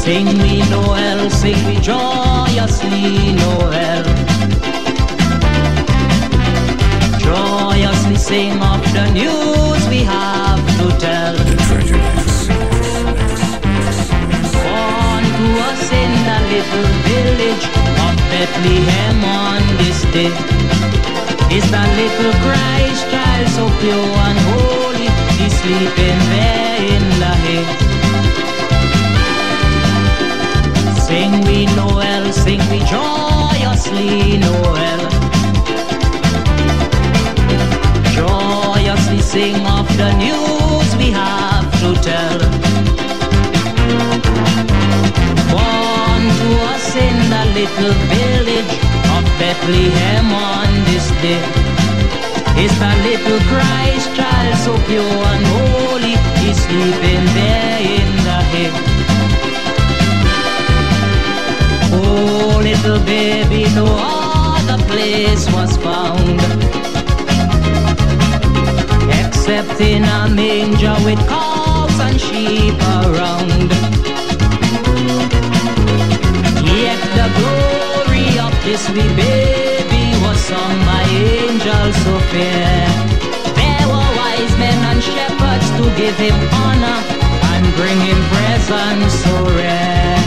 Sing me Noel, sing me joyously Noel. Joyously sing of the news we have to tell. Born to us in the little village of Bethlehem on this day. Is the little Christ child so pure and holy? He's sleeping there in the hay. Sing we Noel, sing we joyously Noel. Joyously sing of the news we have to tell. Born to us in the little village of Bethlehem on this day. Is the little Christ child so pure and holy? He's sleeping there in the hay. Oh, little baby, no other place was found except in a manger with cows and sheep around. Yet the glory of this wee baby was sung by angels so fair. There were wise men and shepherds to give him honor and bring him presents so rare.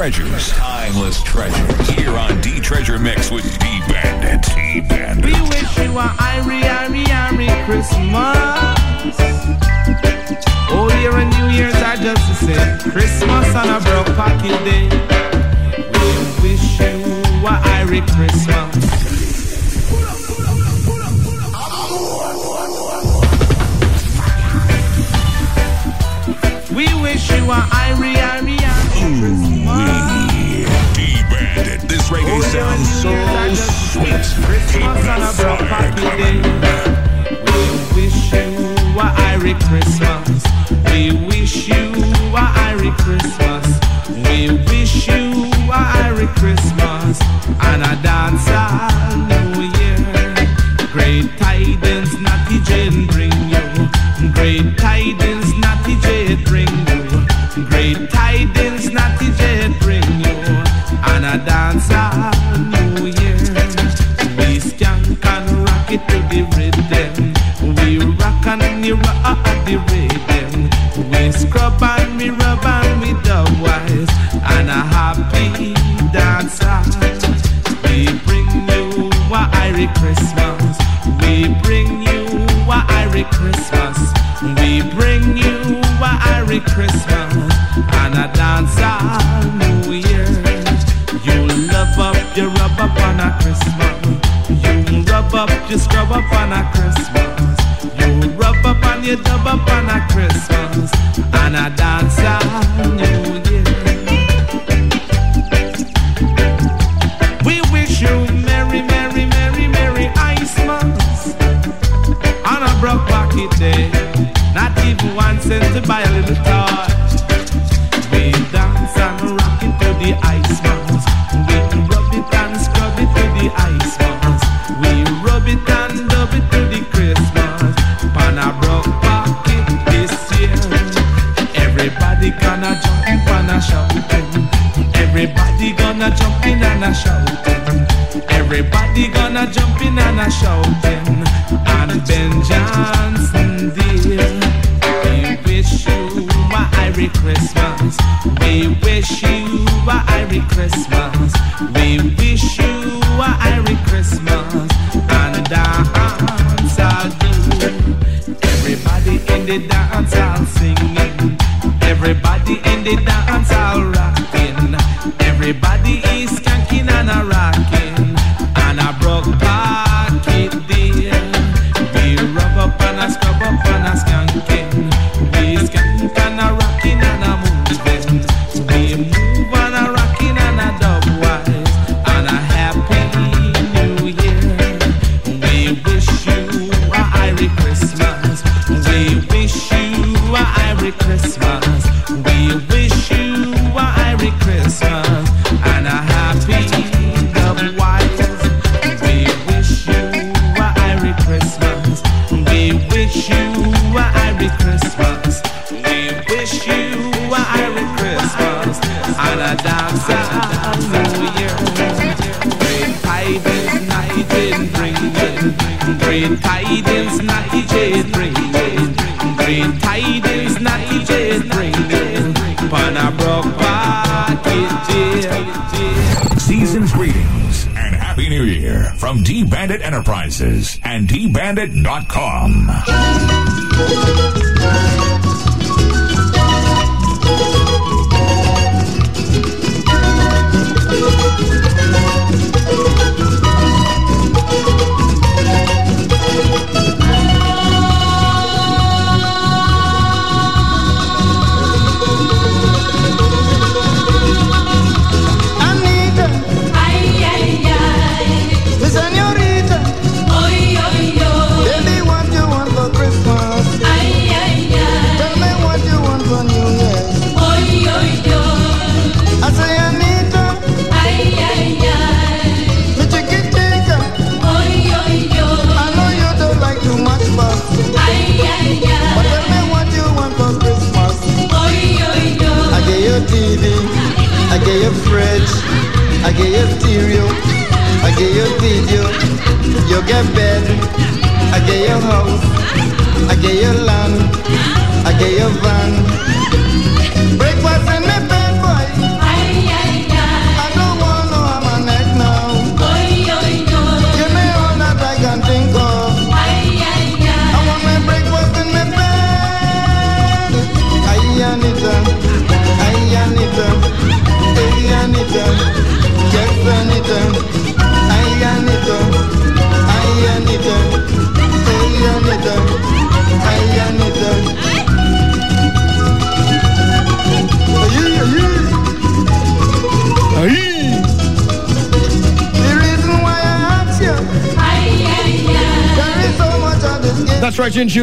treasures. Timeless treasures. Here on D Treasure Mix with D Bandit. D Bandit. We wish you a Irie, Irie, Irie Christmas. Oh, Old Year and New Year's are just the same. Christmas on a broke pocket day. We wish you a Irie Christmas. We wish you a Irie, Irie. This reggae oh, sounds so sweet. Christmas a. We wish you a Christmas. We wish you a Christmas. We wish you a Christmas and a dance Christmas and a dance all New Year. You'll love up, you rub up on a Christmas. You'll rub up, you scrub up on a Christmas. You'll rub up and you dub up on a Christmas and a dance all and Ben Johnson, dear. We wish you a Merry Christmas. We wish you a Christmas. We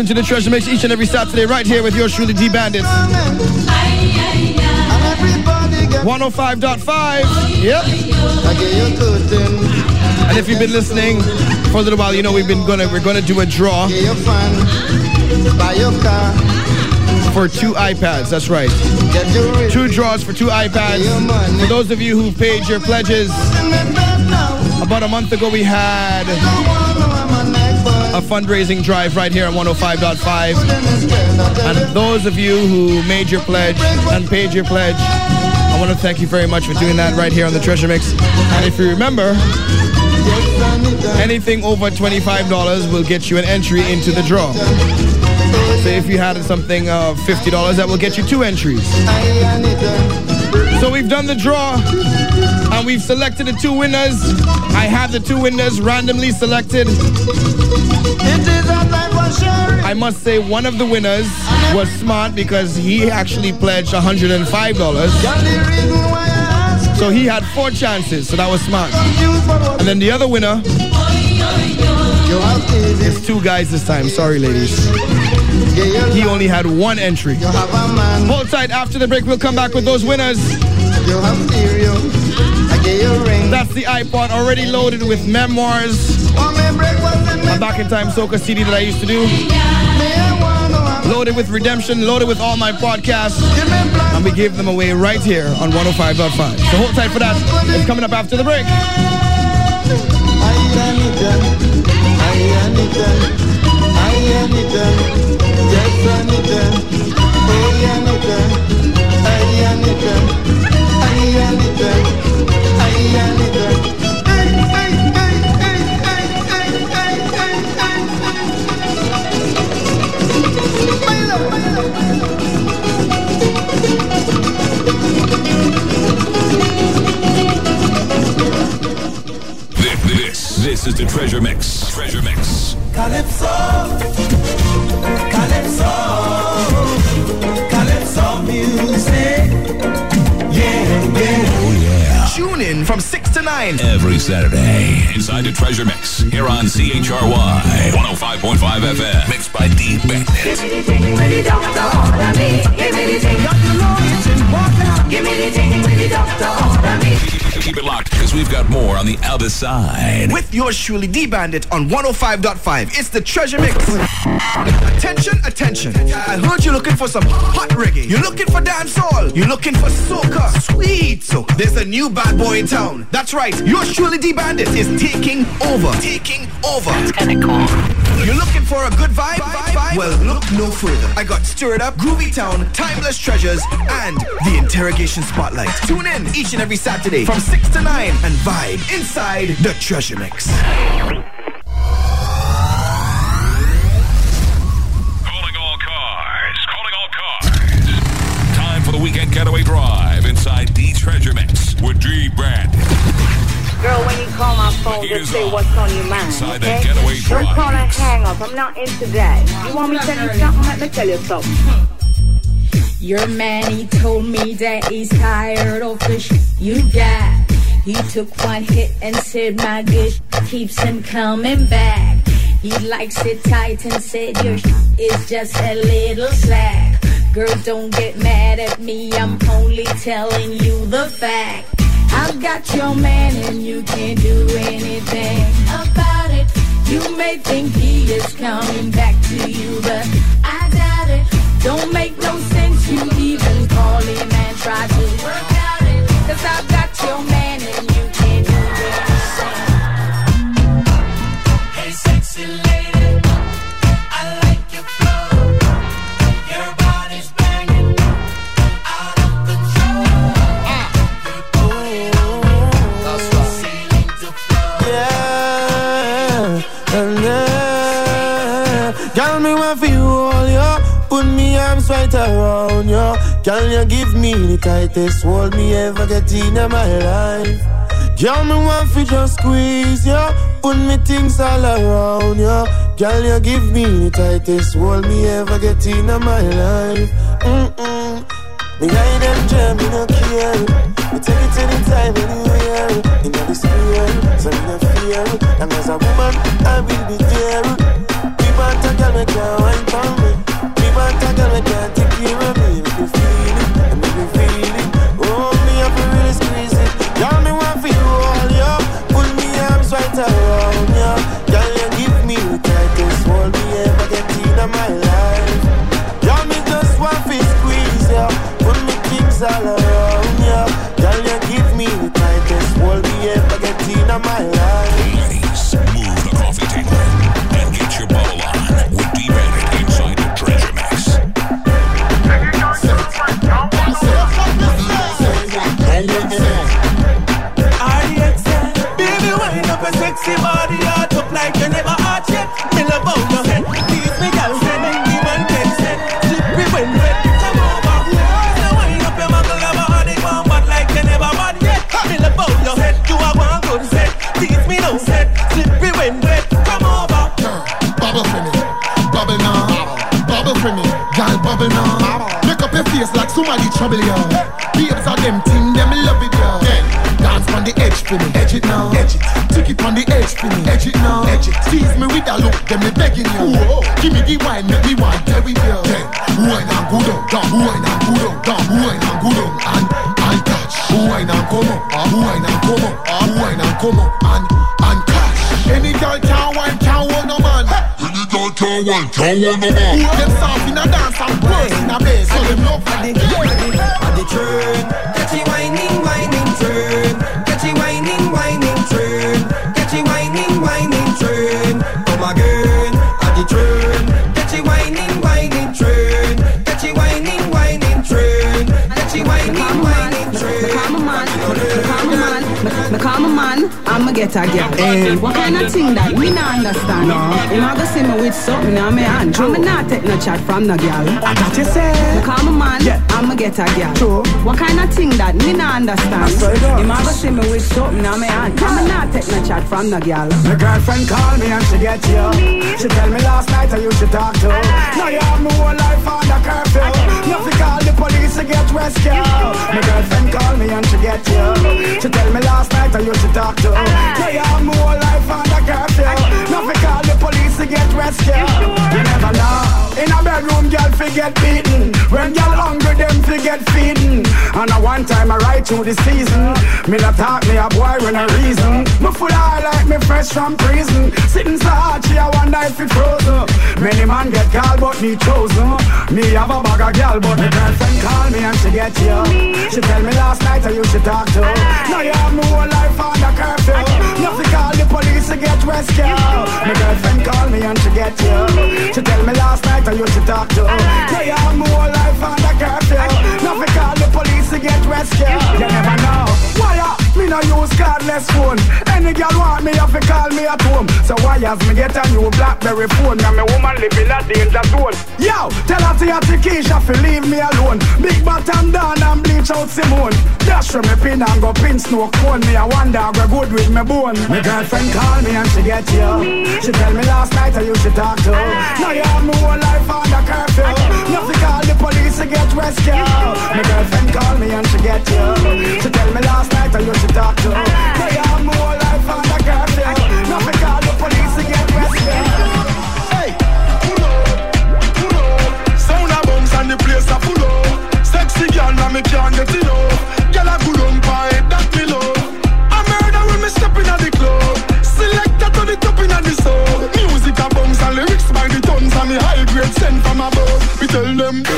That's right, you're in tune to the Treasure Mix each and every Saturday right here with yours truly, D Bandits. 105.5. Yep. And if you've been listening for a little while, you know we've been gonna we're gonna do a draw for two iPads. That's right. Two draws for two iPads. For those of you who paid your pledges, about a month ago we had a fundraising drive right here on 105.5. And those of you who made your pledge and paid your pledge, I want to thank you very much for doing that right here on the Treasure Mix. And if you remember, anything over $25 will get you an entry into the draw. So if you had something of $50, that will get you two entries. So we've done the draw and we've selected the two winners. I have the two winners randomly selected. I must say one of the winners was smart because he actually pledged $105. So he had four chances, so that was smart. And then the other winner is two guys this time. Sorry, ladies. He only had one entry. Hold tight. After the break, we'll come back with those winners. That's the iPod already loaded with memoirs. Back in time soca CD that I used to do. Loaded with redemption, loaded with all my podcasts. And we gave them away right here on 105.5. So hold tight for that. It's coming up after the break. This, is the Treasure Mix. Treasure Mix. Calypso, Calypso, Calypso music. Yeah, yeah. Oh, yeah. Tune in from 6 to 9. Every Saturday, inside the Treasure Mix, here on CHRY 105.5 FM, mixed by D Bandit. Keep it locked, because we've got more on the other side. With yours truly, D Bandit on 105.5. It's the Treasure Mix. Attention, attention. I heard you're looking for some hot reggae. You're looking for dancehall. You're looking for soca. Sweet soca. There's a new bad boy in town. That's right. Yours truly, D Bandit is taking over. Taking over. It's kind of cool. You're looking for a good vibe? Well, look no further. I got Stirred Up, Groovy Town, Timeless Treasures, and the Interrogation Spotlight. Tune in each and every Saturday from 6 to 9 and vibe inside the Treasure Mix. Phone, just say what's on your mind, Inside okay? Don't drive. call and hang up. I'm not into that. You want me to tell you something? Let me tell you something. Your man, he told me that he's tired of the shit you got. He took one hit and said my good keeps him coming back. He likes it tight and said your sh- is just a little slack. Girl, don't get mad at me, I'm only telling you the fact. I've got your man and you can't do anything about it. You may think he is coming back to you, but I doubt it. Don't make no sense you even call him and try to work out it. Cause I've got your man around you. Girl, you give me the tightest hold me ever get in my life. Girl, me want for just squeeze you. Put me things all around you. Girl, you give me the tightest hold me ever get in my life. Mm-mm. Me hide them jam, me no care. Me take it anytime, anywhere. In the sphere, so me no fear. And as a woman, I will be there. People want a girl, me can't wine for me. People want a girl, me can't me things all around ya. Girl, you give me the tightest hold me ever get in my life. Ladies, move the coffee table and get your bottle on with D-Bandit inside the Treasure Mix. Baby, wind up a sexy body, Your like somebody trouble you. Babes are them thing, them love it yo. Dance on the edge for me, edge it now, edge it. Tick it on the edge for me, edge it now, edge it. Tease me with a look, them me begging you. Give me the wine, make me wine, tell me you. Yeah. Wine and good on, down, wine and good on, down, wine and good on, and and touch. Wine and come up, ah, wine and come up, ah, wine and come up, and and catch. Any girl can wine, can hold no man. Any girl can wine, can hold no man. Them soft in a dance and burst in a bass, so them love like the At the turn, catchy whining, get a girl. Hey. Eh. What kind of thing that me not understand? No. You know, go see me with something in my hand. True. I'ma not take no chat from no girl. I got you say. Become a man, yeah. I'ma get a girl. True. What kind of thing that me not understand? You know, go see me with something in my hand. I'ma not take no chat from no girl. My girlfriend called me and she get you. She tell me last night I used to talk to. Now you have my whole life under curfew. You fi call the to get rescue. My girlfriend called me and she get you. She tell me last night I used to talk to. Ah. Now you have whole life under curfew. Now fi call the police to get rescue. You never know. In a bedroom, girl fi get beaten. When girl hungry, them fi get feeding. And a one time I ride through the season. Me not talk me a boy when a reason. Me full eye like me fresh from prison. Sitting so hard, she a wonder if it frozen. Many man get called, but me chosen. Me have a bag of girl, but my girlfriend call me and she get you. She tell me last night I used to talk to. Now you have my whole life under curfew. You have call the police to get rescue. My girlfriend called me and she get you. She tell me last night I used to talk to. Have my whole life under curfew. Now fi call the police to get rescue. You never know. Why uh, me no use cardless phone? Any girl want me, have to call me at home. So why has me get a new BlackBerry phone? Now me woman live in a danger zone. Yo, tell her to your Keisha fi leave me alone. Big bottom down and bleach out Simone. Dash from me pin and go pin snow cone. Me I wonder go good with me bone. My girlfriend call me and she get you. She tell me last night I used to talk to. Now you have my whole life under curfew. Have to call the police to get rescued. My girlfriend call me and she get you. She tell me last night I used to talk to. You have whole life under curfew. You have to call the police to get rescue. Hey, pull up, pull up. Sound a bounce and the place a full up. Sexy girl, now me can't get enough. Girl a good on pie, that me love. I murder when me step inna the club. Selector to the top inna the soul. Music a bounce and lyrics by the tons and me high grade sent from above. We tell them.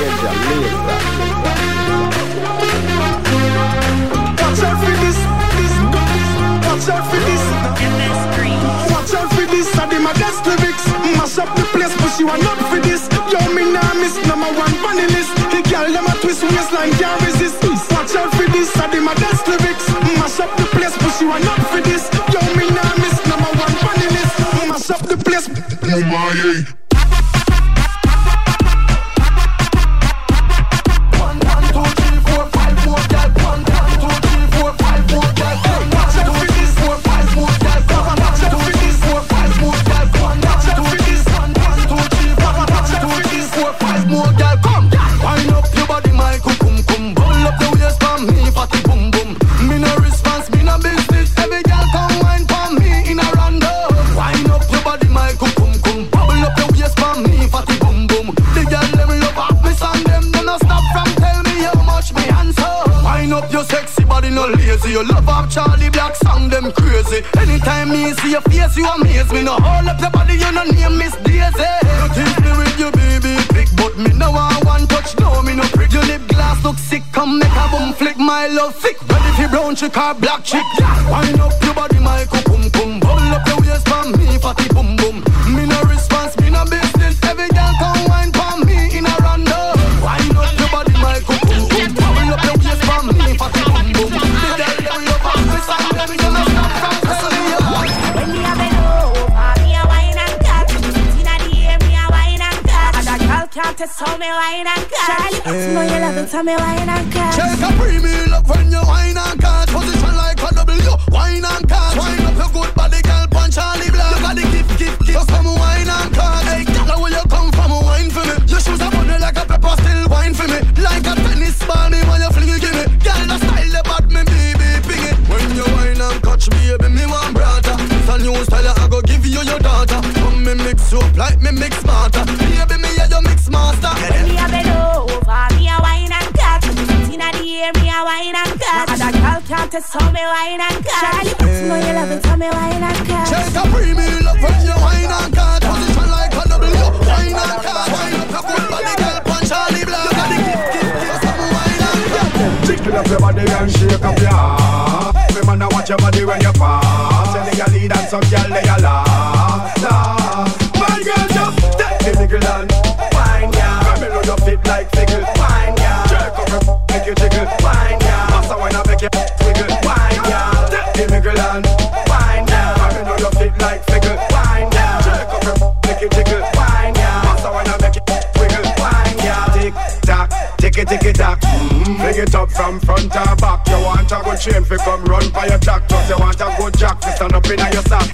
line can't resist. Watch out for this, I did my best lyrics. Mash up the place, but you are not for this. Yo, me not miss, number one funny list. Mash up the place. Oh my, yeah. No lazy. You love up Charlie Black song, them crazy. Anytime me see your face, you amaze me. No hold up your body, you no name Miss Daisy. You think me with you, baby, big but me no want one touch, no me no prick. Your lip glass look sick, come make a boom flick. My love thick, ready for brown chick or black chick. Wind up your body, my cum cum. Bubble up the waist for me, fatty boom boom. That girl can't test how me wine and cut. Charlie, you know you love it, so me wine and cut. Take a premium look when you wine and cut. Position like a W, wine and cut. Wine up your good body, girl, punch Charlie Black. You got the gift, gift, gift. So come wine and cut. Hey, girl, where you come from, wine for me. Your shoes are bunny like a pepper, still wine for me. Like a tennis ball, me when you fling it, give me. Girl, the style about me, baby, ping it. When you wine and catch me, baby, me want brother. It's a new style, I go give you your daughter. Come me mix you up like me mix smarter. Baby, master. Me a bend over, me a wine and cut. Inna the air, me a wine and cut. And that girl can't test how me wine and cut. Charlie, you know you love it, so me wine and cut. Take a premium look when you wine and cut. Position like a W, wine and cut. Wine up your good body, girl, punch Charlie Black. You got the gift, gift, gift. Come wine and cut. Jiggle up your body and shake up your ass. Me man, I watch your body when you pass. Tell you lead and some girl they a la Tick it, it tock. Mm-hmm. Bring it up from front or back. You want a good chain fi come run by your. Plus you want a good jack to stand up in your sock.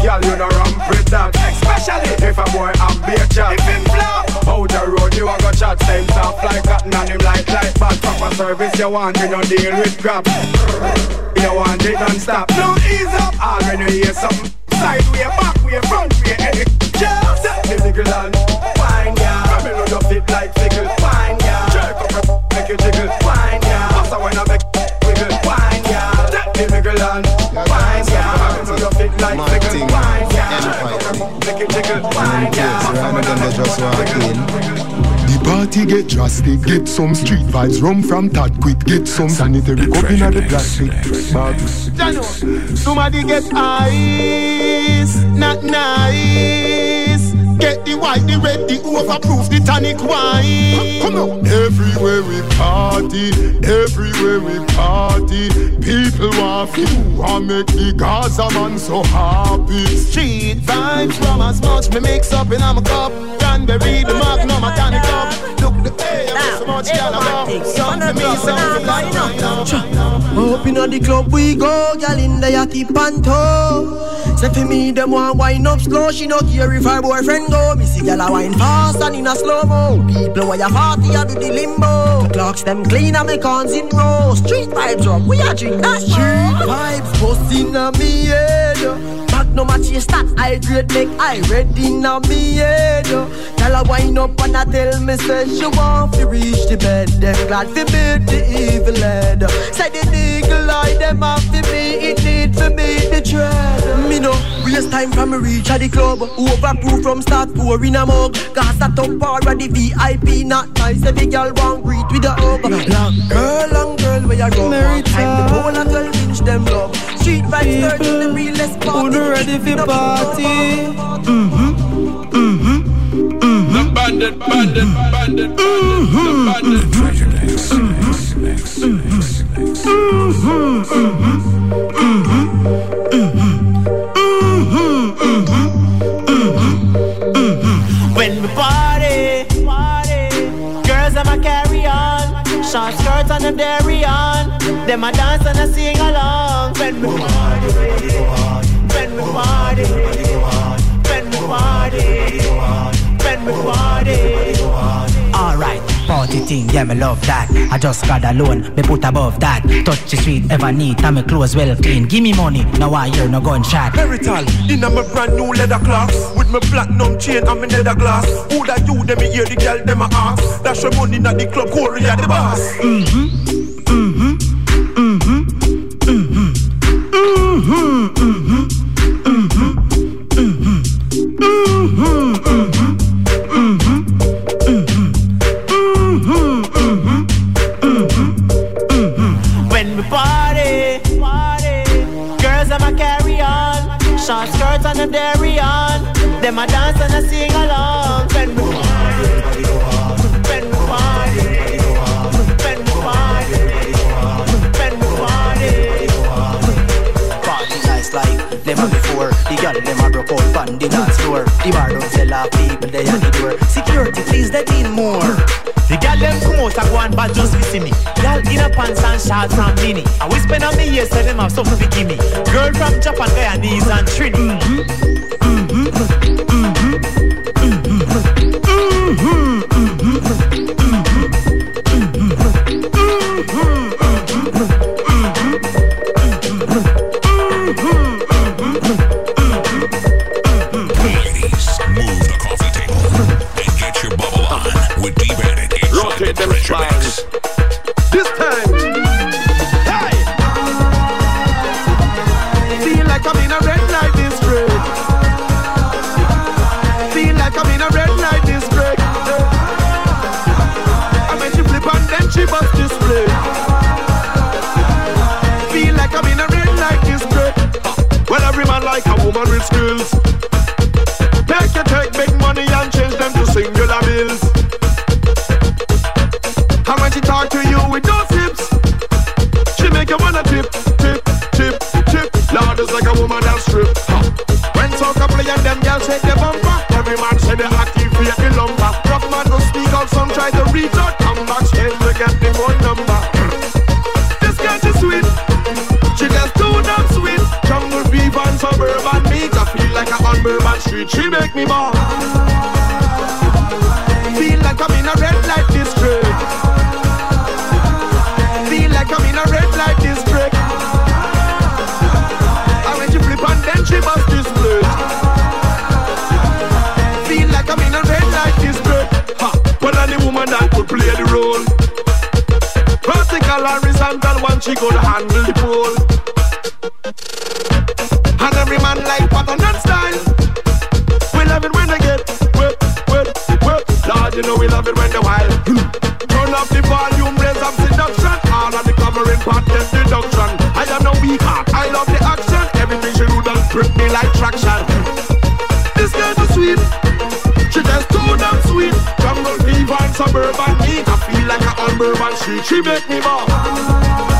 Girl, you know ramp that. Especially if a boy have beer. If him flop out the road, you a go chat. Same soft like cotton and him like. Proper service you want, you no deal with crap. You want it non-stop. Don't ease up. All when you hear something. Side way, back way, front way, any. Just the niggle and wine, yeah. Come in you fit like fickle. Wine, yeah. Jerk up your make you jiggle. Wine, yeah. Massa when I make wiggle. Wine, yeah. The niggle and wine, yeah. Come in you fit like fickle. Wine, yeah. Jerk up your make you jiggle. Wine, yeah. Massa when I make just The party get drastic, get some street vibes, rum from Tad quick, get some sanitary cup in the plastic bag. Somebody get ice, not nice. Get the white, the red, the overproof, the tonic wine. Come on. Everywhere we party, everywhere we party, people want feel, want make the Gaza man so happy. Street vibes from as much me mix up in a cup. Cranberry, the magnum, a tonic cup. Look the I so much yellow love. Some for me, some for like Up inna the club we go, girl in the yachty panto. Say for me, them want wine up slow. She no care if her boyfriend go. Me see girl a wine fast and in a slow mo. People where you party, I do the limbo. Clocks them clean and me cons in row. Street vibes up, we a drink that Street vibes busting a me head. No match your stat, I grade make I ready now me head. Tell her wind up and I tell me say she want to reach the bed. Them glad fi beat the evil head. Say the eagle eye them have to me, it need for me the tread. Me no waste time from me reach at the club. Overproof from start pour in a mug. Gas that up already VIP not nice. Every girl want greet with a hug. Long girl, long girl, where you go? Time the pole and 12 inch them love. Street vibes turning the realest party ready for party. Mm-hmm. Mm-hmm. Mm-hmm. The bandit, bandit, bandit, mm-hmm. When we party, party, girls have a carry on, short skirts and them dairy on, them a dance and a sing along. When we party when we party, when we party, when we party. Alright, party thing, yeah, me love that. I just got alone, me put above that. Touch the sweet, ever neat, and me clothes well clean. Give me money, now I hear no gunshot. Merital, in a my brand new leather clocks With my platinum chain and my leather glass Who that you, them me hear the girl, them a ask Dash your money na the club, Korea the boss mm-hmm, mm-hmm, mm-hmm, mm-hmm, mm-hmm, mm-hmm, them dairy on. Them a dance and a sing along. When we party, when we party, when we party, when we party. Party nice like never before. The girl them a broke out on the dance floor. The bar don't sell off people they at the door. Security please let in more. Girl them and go and bad just see me. Girl in a pants and shorts and mini. I we spend on me years so them have something to give me. Girl from Japan, Guyanese and Trini. Ladies, I'm in a red light district I made she flip and then she bust display Feel like I'm in a red light district Well every man like a woman with skills. Take your take big money and change them to singular bills. And when she talk to you with those hips, she make you wanna tip, tip, tip, tip. Lord is like a woman that strip. When soca play and them girls shake their bumper, out, some try to reach out, come back straight to get the phone number. This girl is sweet, she just too damn sweet. Jungle beef and suburban meat, I feel like I'm on Bourbon Street. She make me more. One she could handle the pole. And every man like pattern and style. We love it when they get whip, whip, whip. Lord, you know we love it when they wild. Turn up the volume, raise up seduction. All of the covering part, get deduction. I am no weak heart, I love the action. Everything she do done grip me like traction. This girl is sweet, she just too damn sweet. Jungle fever and suburban meat. I feel like I'm on Bourbon Street. She make me more.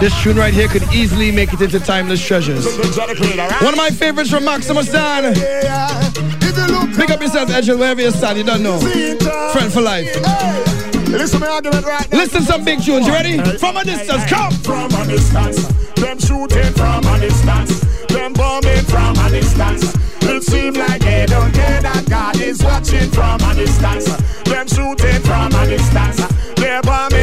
This tune right here could easily make it into Timeless Treasures. One of my favorites from Maximus Dan. Pick up yourself, Edgel, wherever you stand, you don't know. Friend for life. Listen right now. Listen some big tunes, you ready? From a distance, come! From a distance. Them shooting from a distance. Them bombing from a distance. It seems like they don't care that God is watching from a distance. Them shooting from a distance. They're bombing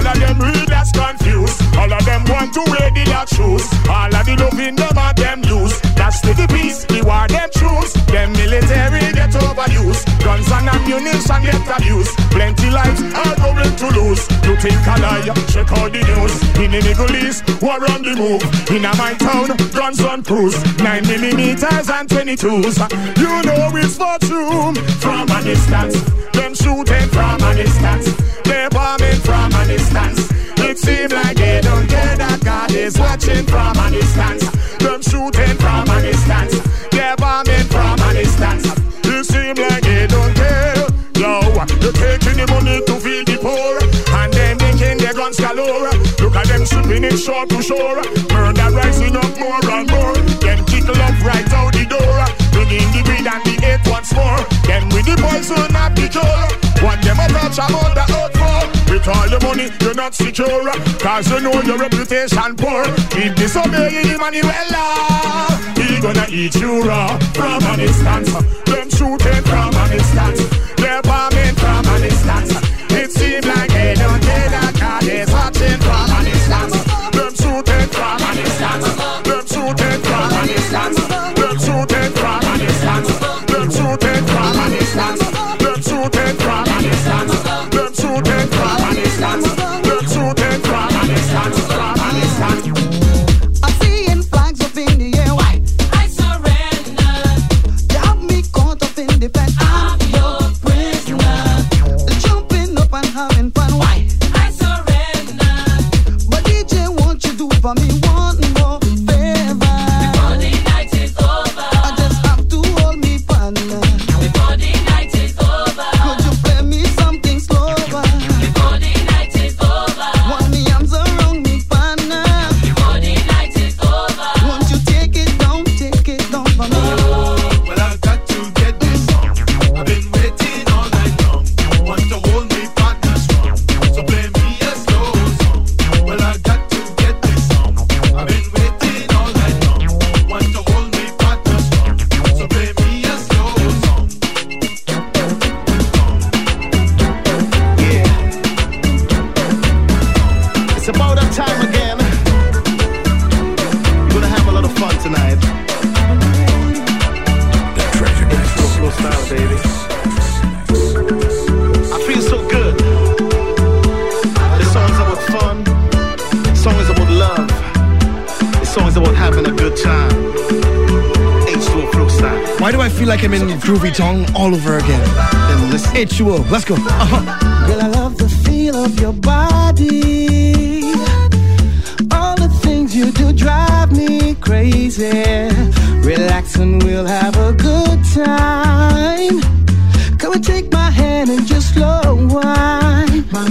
all of them real that's confused. All of them want to wear the dark shoes. All of the loving them are them use. That's to the peace, the war them choose. Them military get overused. Guns and ammunition get abused. Plenty lives are going to lose. You think a lie? Check out the news. In the Middle East, war on the move. In a my town, guns on cruise. Nine millimeters and 22s. You know it's for true. From a distance, them shooting from a distance. They bombing from a distance. It seems like they don't care that God is watching from a distance. Them shooting from the money to feed the poor. And then making their guns galore. Look at them shipping it shore to shore. Murder rising up more and more. Them kick love right out the door. Bringing the greed and the hate once more. Them with the poison of the cure. One them a touch about the earth for. With all your money, you're not secure. Cause you know your reputation poor. If disobey Emmanuel, he gonna eat you raw from a distance. Them shooting from a distance. They're bombing from a distance. It seems like Groovy Town all over again. Then listen. H2O. Let's go. Uh-huh. Girl, I love the feel of your body. All the things you do drive me crazy. Relax and we'll have a good time. Come and take my hand and just slow wine. My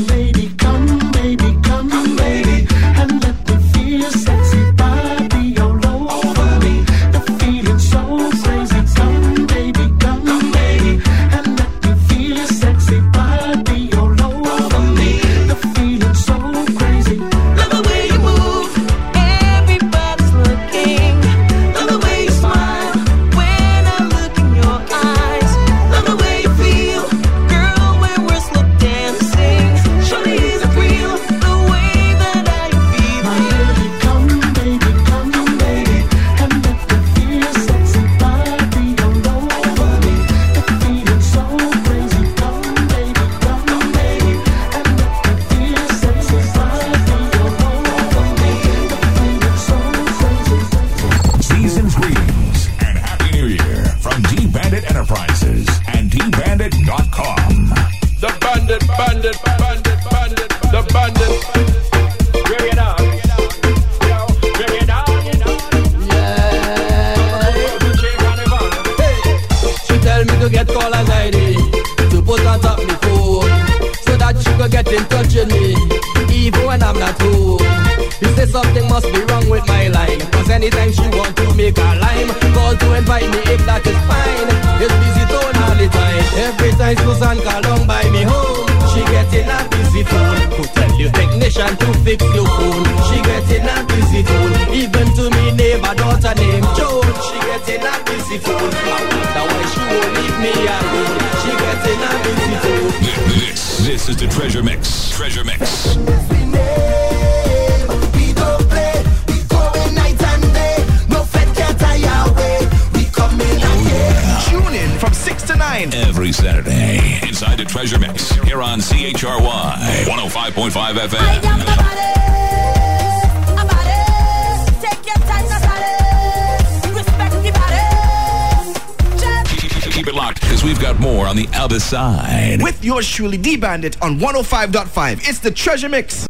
truly D Bandit on 105.5. It's the Treasure Mix.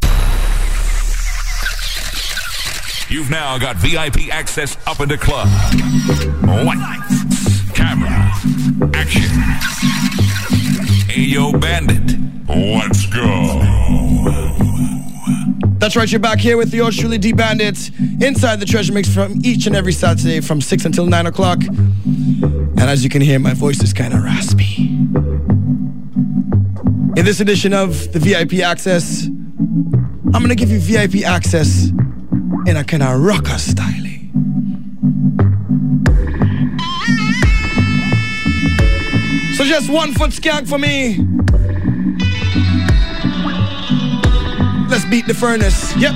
You've now got VIP access up in the club. Lights, camera, action. Ayo Bandit, let's go. That's right, you're back here with yours truly, D Bandit, inside the Treasure Mix from each and every Saturday from 6 until 9 o'clock. And as you can hear, my voice is kind of raspy. In this edition of the VIP Access, I'm gonna give you VIP access in a kind of rocker style. So just one foot skank for me. Let's beat the furnace. Yep.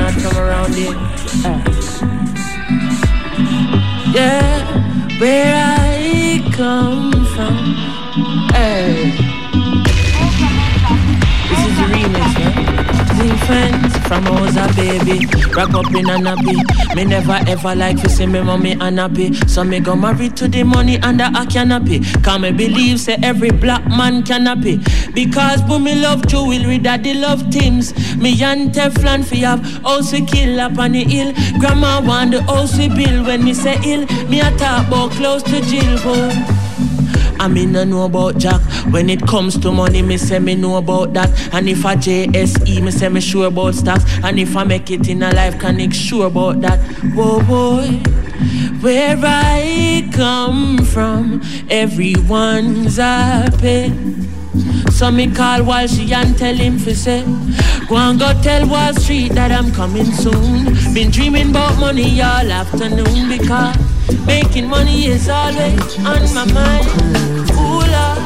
not come around it. Yeah, where I come from. Hey. Baby. Wrap up in a nappy. Me never ever like to see me mommy unhappy. So me go married to the money under a canopy. Can me believe say every black man can happy. Because boom me love jewelry, daddy love things. Me and Teflon fi have house we kill up on the hill. Grandma want the house we build when me say ill. Me a talk about close to jail boom. I mean I know about Jack. When it comes to money, me say me know about that. And if I JSE, me say me sure about stocks. And if I make it in a life, can I sure about that. Whoa boy, where I come from, everyone's happy. So me call while she and tell him fi say Go and go tell Wall Street that I'm coming soon Been dreaming about money all afternoon Because making money is always on my mind Ooh, Lord.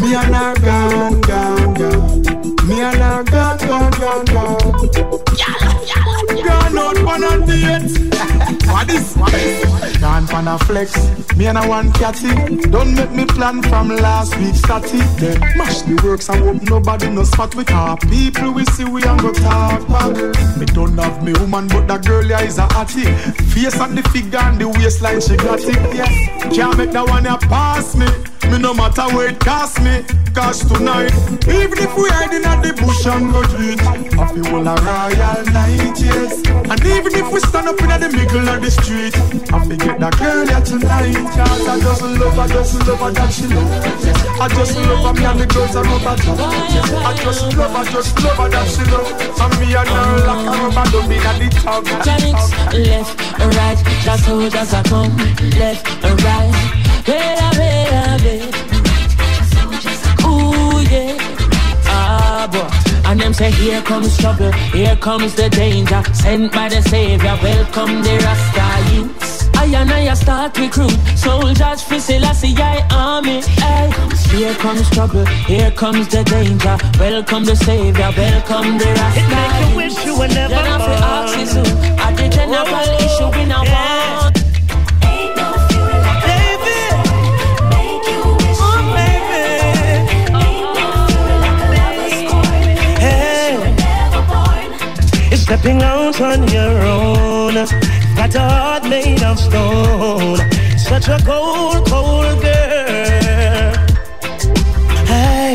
Me and her gone, gone, gone. Me and her gone, gone, gone, gone. Gone out one on date. What is, what is? Gone pan a flex. Me and a one catty. Don't make me plan from last week statty. Then mash the works and hope nobody no spot we car. People we see we and go talk back. Me don't have me woman, but that girl yeah is a hattie. Face and the figure and the waistline she got it. Yeah, can't make that one ya pass me. Me no matter where it cost me, cause tonight, even if we hiding at the bush and go I feel all a royal night, yes. And even if we stand up in the middle of the street, I forget that girl here tonight, cause I just love her, just love her that she love. I just love her, me and the girls are rubber top. I just love her, just love her that she love. And me and her like a rubber dub in the tub. Mechanics, left right, that's how does I come. Left right, better, better. Ooh And them say here comes trouble, here comes the danger. Sent by the Savior, welcome the Rasta youths. I and I start recruit soldiers for Selassie I army. Hey, here comes trouble, here comes the danger. Welcome the Savior, welcome the Rasta. It make you wish you were never I born. at the general issue we now want. Stepping out on your own. Got a heart made of stone. Such a cold, cold girl. Hey,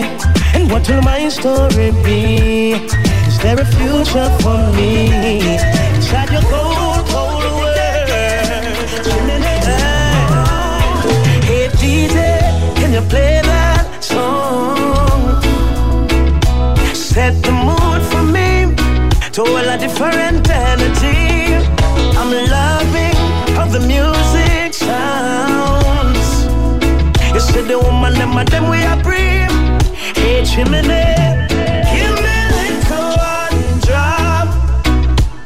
and what will my story be? Is there a future for me? Inside your cold, cold world. Hey, DJ, can you play that song? Set the mood to a different energy. I'm loving how the music sounds. You see the woman, and them we are free. Hey, chimney, give me a little one drop.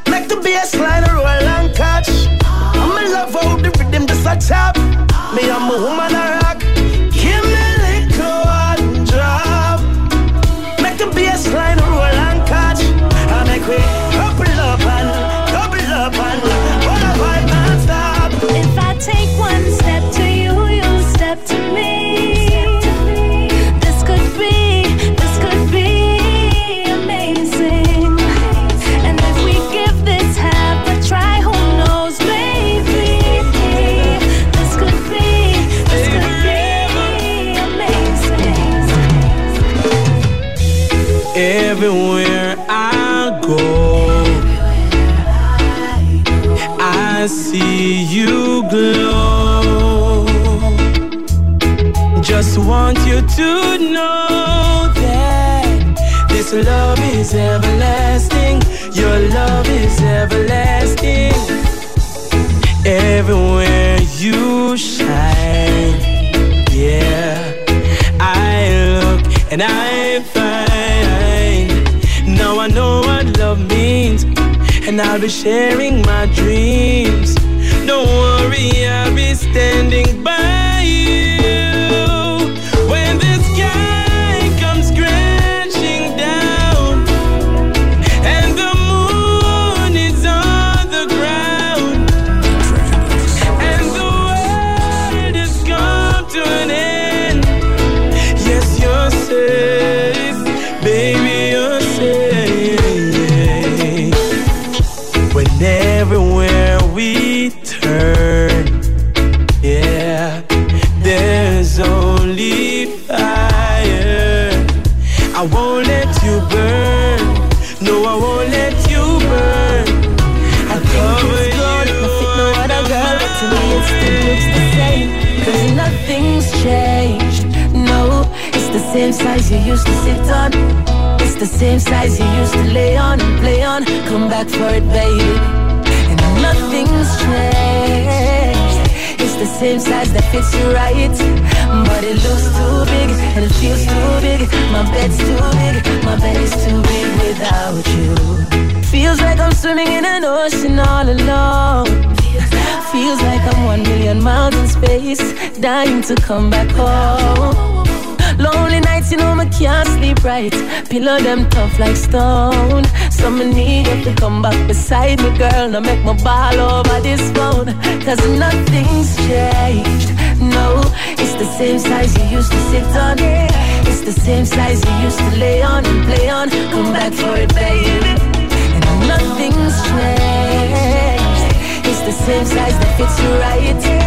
Make the bass line roll and catch. I'm in love how the rhythm just a tap. Me, I'm a woman, Just want you to know that this love is everlasting. Your love is everlasting. Everywhere you shine, yeah. I look and I find. Now I know what love means, and I'll be sharing my dreams. Don't worry, I'll same size you used to sit on. It's the same size you used to lay on and play on. Come back for it, baby. And nothing's changed. It's the same size that fits you right. But it looks too big and it feels too big. My bed's too big, my bed is too big without you. Feels like I'm swimming in an ocean all alone. Feels like I'm one million miles in space, dying to come back home. Lonely nights, you know, I can't sleep right. Pillow them tough like stone. So I need you to come back beside me, girl. Now make my ball over this phone. Cause nothing's changed. No, it's the same size you used to sit on. It's the same size you used to lay on and play on. Come back for it, baby. And nothing's changed. It's the same size that fits you right.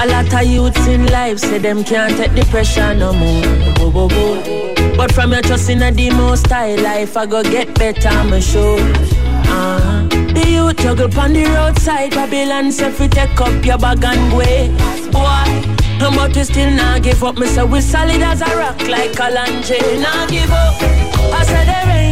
A lot of youths in life say them can't take the pressure no more. But from your trust in a most style life, I go get better, I'm sure. Uh-huh. The youth juggle on the roadside, Babylon say fi take up your bag and go. Boy, but we still not give up. Me say we solid as a rock like a. Not give up. I said there ain't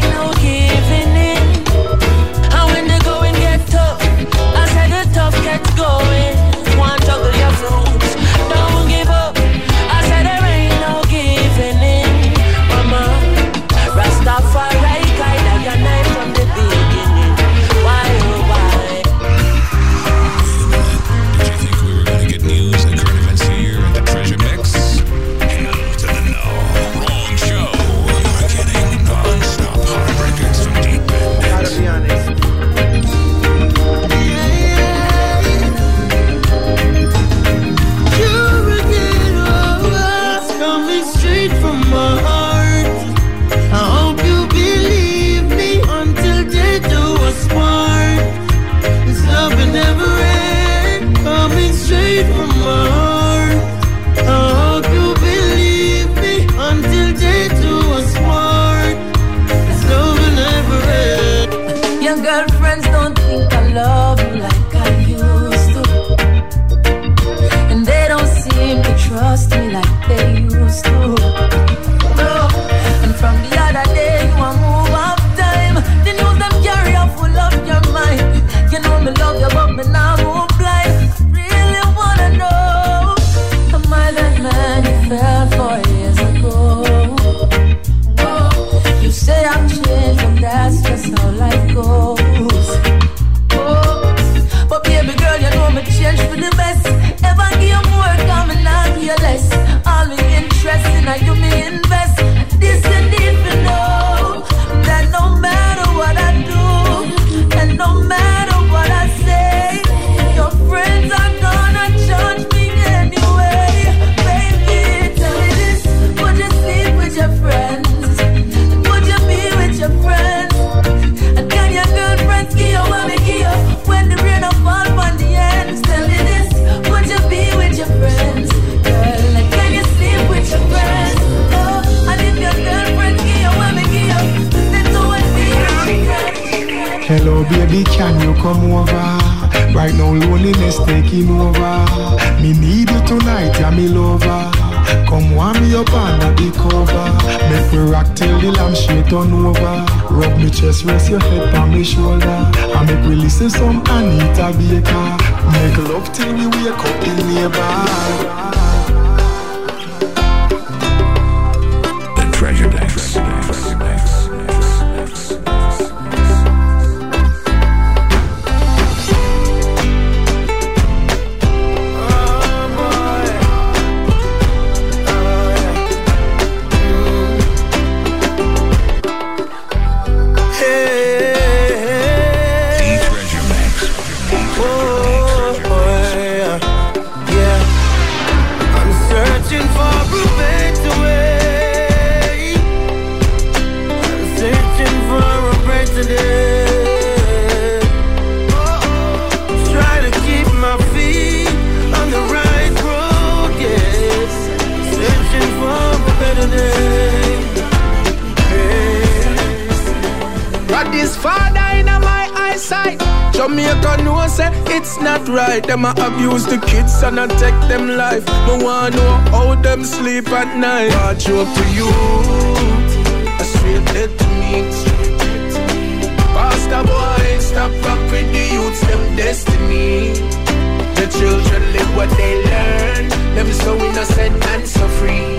turn over. Rub me chest, rest your head on my shoulder. I make we listen some Anita Baker. Make love till we wake up in neighbor. Not right. Them a abuse the kids and a take them life. No one know how them sleep at night. Watch up to you. A straight dead to me. Pastor boy, stop rock with the youths, them destiny. The children live what they learn. Them so innocent and so free.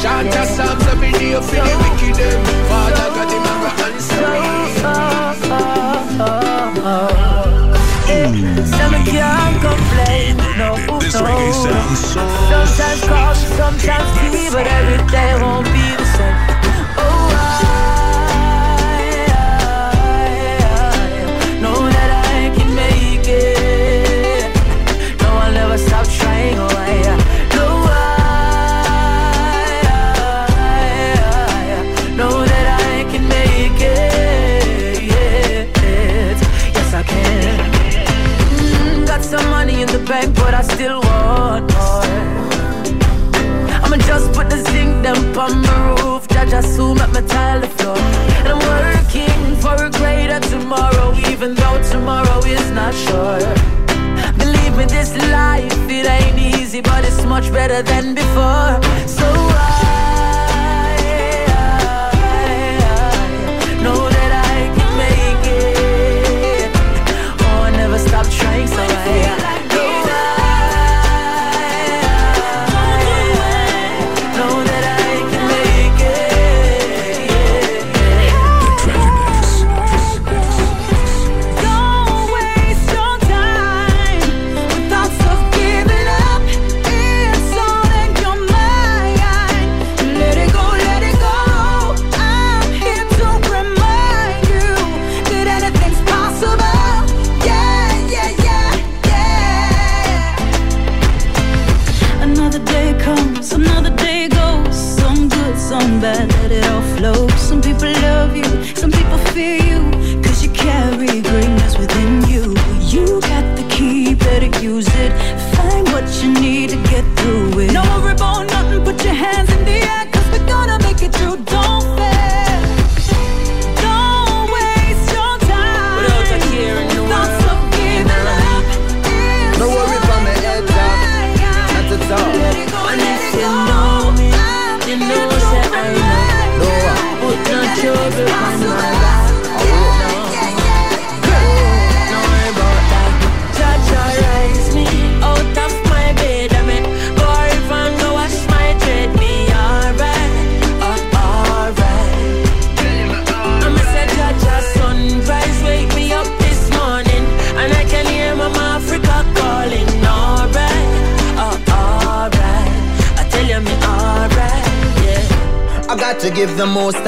Chant your psalms every day for the wicked them. Father God, him never answer oh, oh, oh, No. Sometimes coffee, sometimes tea, but every day won't be the same. Tile the floor. And I'm working for a greater tomorrow, even though tomorrow is not sure. Believe me, this life it ain't easy, but it's much better than before. So I,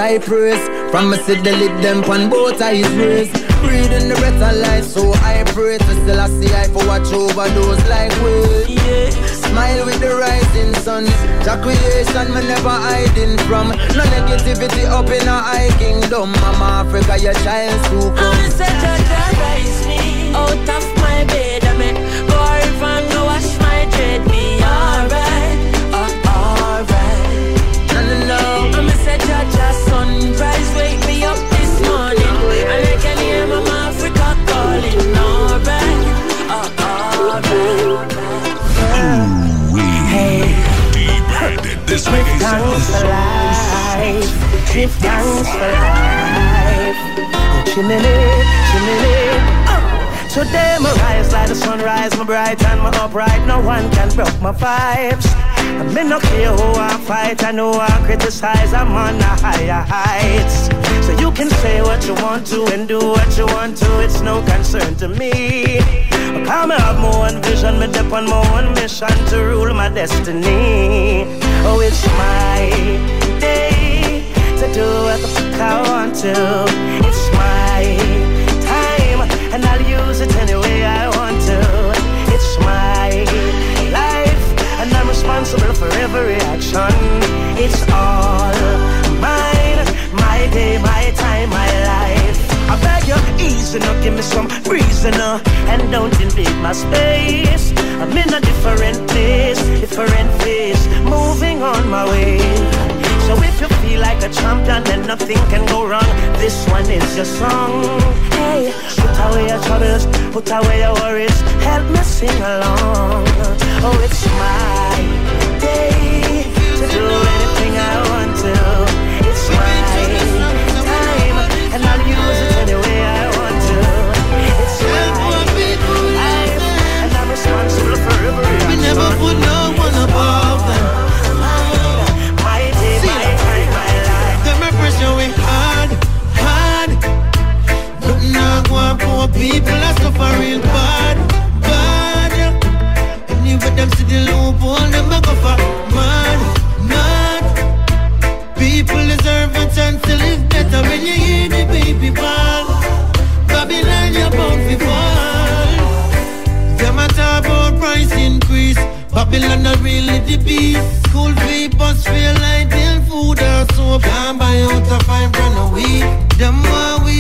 high praise. From me sit the lid them on both eyes raised. Breathing the breath of life, so I pray to still I see I for watch over those like we. Yeah. Smile with the rising sun. Jah creation me never hiding from. No negativity up in a high kingdom. Mama Africa, your child to come. Say Jah Jah rise me out of my bed. price wake me up this morning. And I can hear my Africa calling. Alright, uh, alright. This nigga down so life, trip down for life. Oh, chimney, chimney. Uh. Today my rise like the sunrise, my bright and my upright. No one can break my vibes. I me no care who I fight, I know I criticize. I'm on the higher heights. So you can say what you want to and do what you want to. It's no concern to me. Because me have my own vision, me dip on my own mission to rule my destiny. Oh, it's my day to do what the fuck I want to. It's my time, and I'll use it any way I want to. It's my responsible for every action. It's all mine, my day, my time, my life. I beg you, easy now, give me some reason now, and don't invade my space. I'm in a different place, different phase, moving on my way. So if you feel like a champion, then nothing can go wrong. This one is your song. Hey, away your troubles, put away your worries. Help me sing along. Oh, it's my day to do anything I want to. It's my time, and I'll use it any way I want to. It's my life, and I'm responsible for every We never put no one above them. Go people are suffering bad, bad. Anyway, them see the loophole, them a go for mad, mad. People deserve a chance to live better when you hear the baby ball. Babylon, you're bound to fall. Them a talk about price increase. Babylon not really the beast. School fee, bus fare, light bill, food or soap. Can't buy out a five grand a week. Them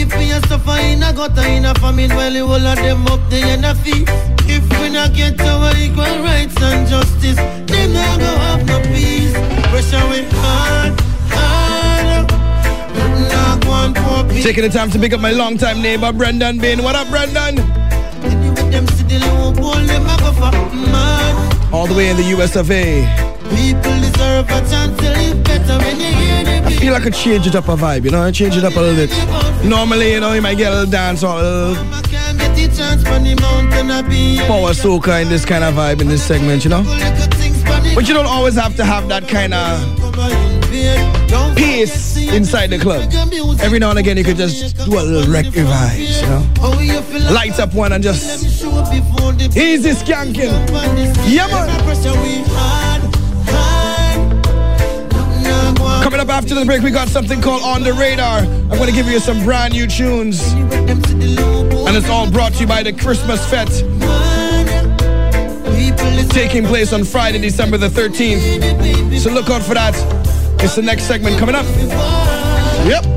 want we your suffer in a gutter in a famine while you all of them up there in a feet. If we not get our equal rights and justice, them not go have no peace. Pressure we hard, hard. Not go on poor people. Taking the time to pick up my longtime neighbor, Brendan Bain. What up, Brendan? Them see the loophole, them a go for mad. All the way in the US of A. I feel like I change it up a vibe, you know, I change it up a little bit. Normally, you know, you might get a little dance or power soca in this kind of vibe in this segment, you know. But you don't always have to have that kind of peace inside the club. Every now and again, you could just do a little vibes, you know. Light up one and just easy skanking. Yeah, man. Coming up after the break, we got something called On the Radar. I'm going to give you some brand new tunes. And it's all brought to you by the Christmas Fete. Taking place on Friday, December the 13th. So look out for that. It's the next segment coming up. Yep.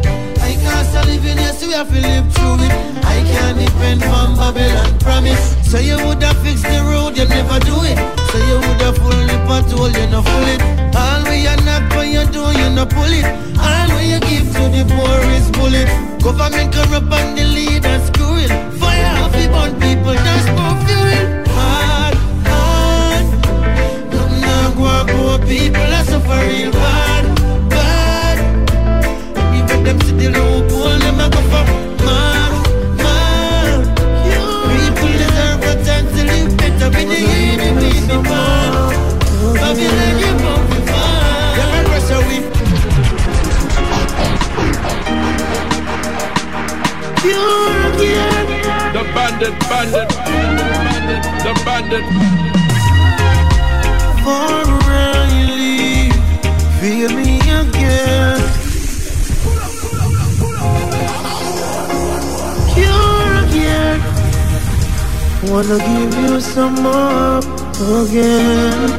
I living so we have to live through it. I can't depend on Babylon promise. So you would have fixed the road, you never do it. So you would have full the patrol, you no full it. All we are knock on your door, you no pull it. All we you give to the poor is bullet. Government corrupt and the leaders screw it. Fire off the burn people, that's more fuel. Hard, hard. Nothing now go poor people are suffering bad, bad. Even them see the deserve a chance to live better the you a pressure we. The bandit, bandit, the bandit. For really feel me Wanna give you some more again.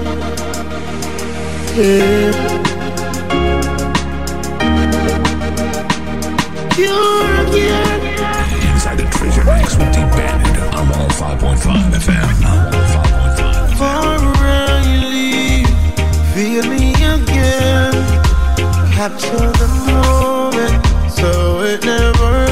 Yeah. Pure again. Inside the Treasure Mix with D Bandit I'm on 105.5 FM. For really feel me again. Capture the moment so it never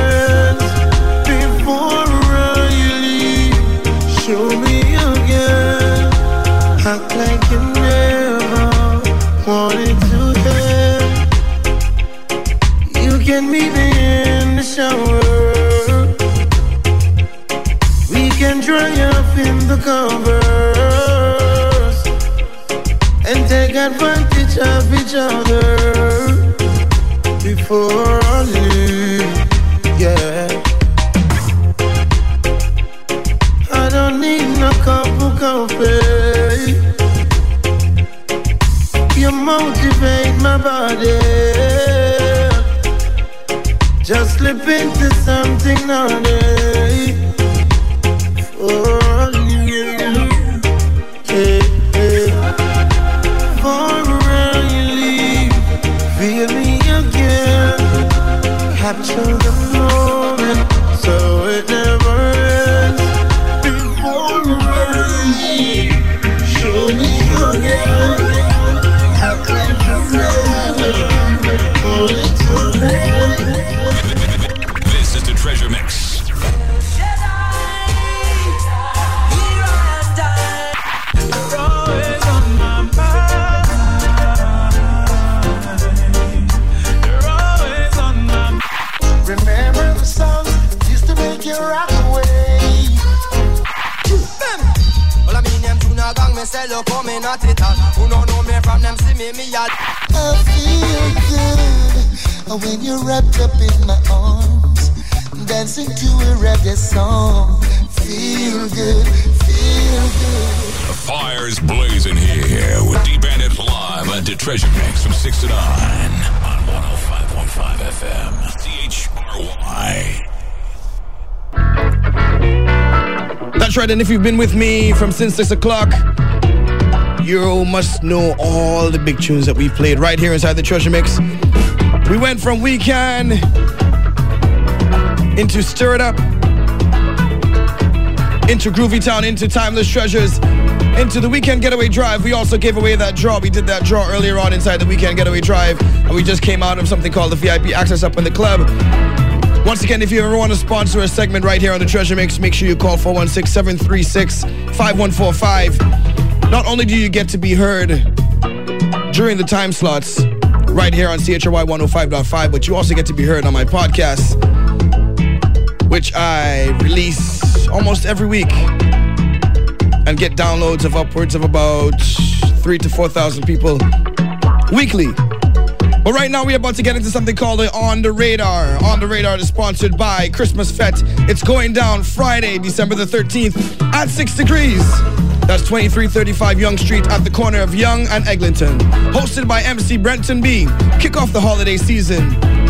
covers and take advantage of each other before I leave. Yeah. I don't need no cup of coffee. You motivate my body. Just slip into something naughty. And if you've been with me from since 6 o'clock, you must know all the big tunes that we've played right here inside the Treasure Mix. We went from Weekend into Stir It Up, into Groovy Town, into Timeless Treasures, into the Weekend Getaway Drive. We also gave away that draw. We did that draw earlier on inside the Weekend Getaway Drive, and we just came out of something called the VIP Access Up in the Club. Once again, if you ever want to sponsor a segment right here on the Treasure Mix, make sure you call 416 736 5145. Not only do you get to be heard during the time slots right here on CHRY 105.5, but you also get to be heard on my podcast, which I release almost every week and get downloads of upwards of about three to 4,000 people weekly. But right now, we're about to get into something called On the Radar. On the Radar is sponsored by Christmas Fete. It's going down Friday, December the 13th at 6 degrees. That's 2335 Yonge Street at the corner of Yonge and Eglinton. Hosted by MC Brenton B. Kick off the holiday season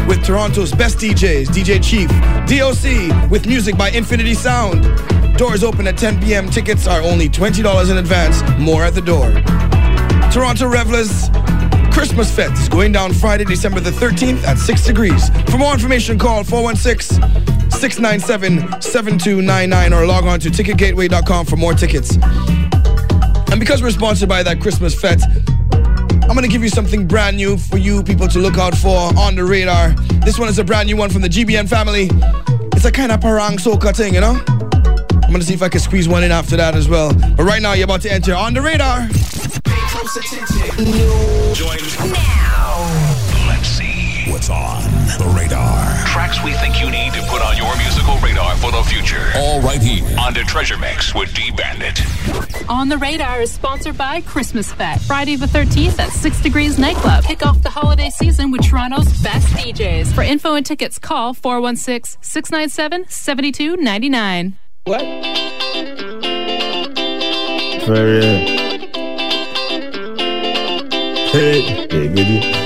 with Toronto's best DJs, DJ Chief, DOC, with music by Infinity Sound. Doors open at 10 p.m. Tickets are only $20 in advance, more at the door. Toronto Revelers Christmas Fete is going down Friday, December the 13th at 6 degrees. For more information, call 416 697 7299 or log on to ticketgateway.com for more tickets. And because we're sponsored by that Christmas Fete, I'm gonna give you something brand new for you people to look out for on the radar. This one is a brand new one from the GBN family. It's a kind of parang soca thing, you know? I'm gonna see if I can squeeze one in after that as well. But right now, you're about to enter on the radar. Close attention. Join now. Let's see what's on the radar. Tracks we think you need to put on your musical radar for the future. All right here on the Treasure Mix with D Bandit. On the Radar is sponsored by Christmas Fete. Friday the 13th at 6 Degrees Nightclub. Kick off the holiday season with Toronto's best DJs. For info and tickets, call 416 697 7299. What? For real. Hey, hey, good.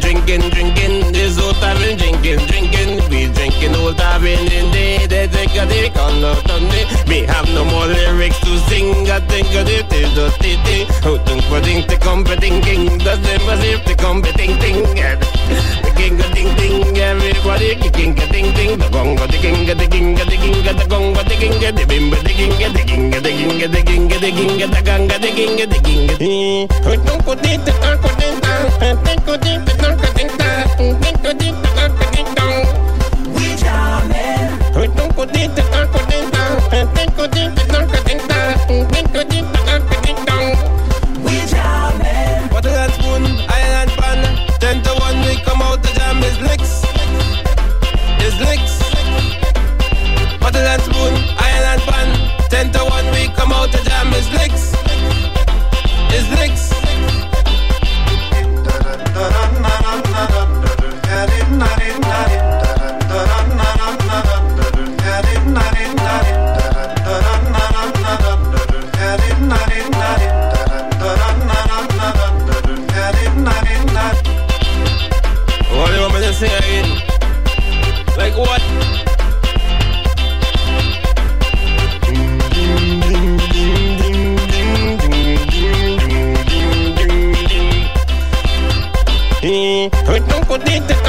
Drinking, drinking. This old tavern drinking, drinking. We drinking old tavern in the they think of the corner Sunday. We have no more lyrics to sing. I think of the till the titty. Who think for ding to come for ding ding. The same as if to come for ding. The of ding ding. Everybody kicking a ding ding. The gong the king the king the king the gong the king the bim the king the king the king the king the king the gong the king the think for ding to come for ding ding. Think ding to come for ding ding. Think ding to come for ding dong. We jamming. For ding to come for ding dong. Think for ding to come the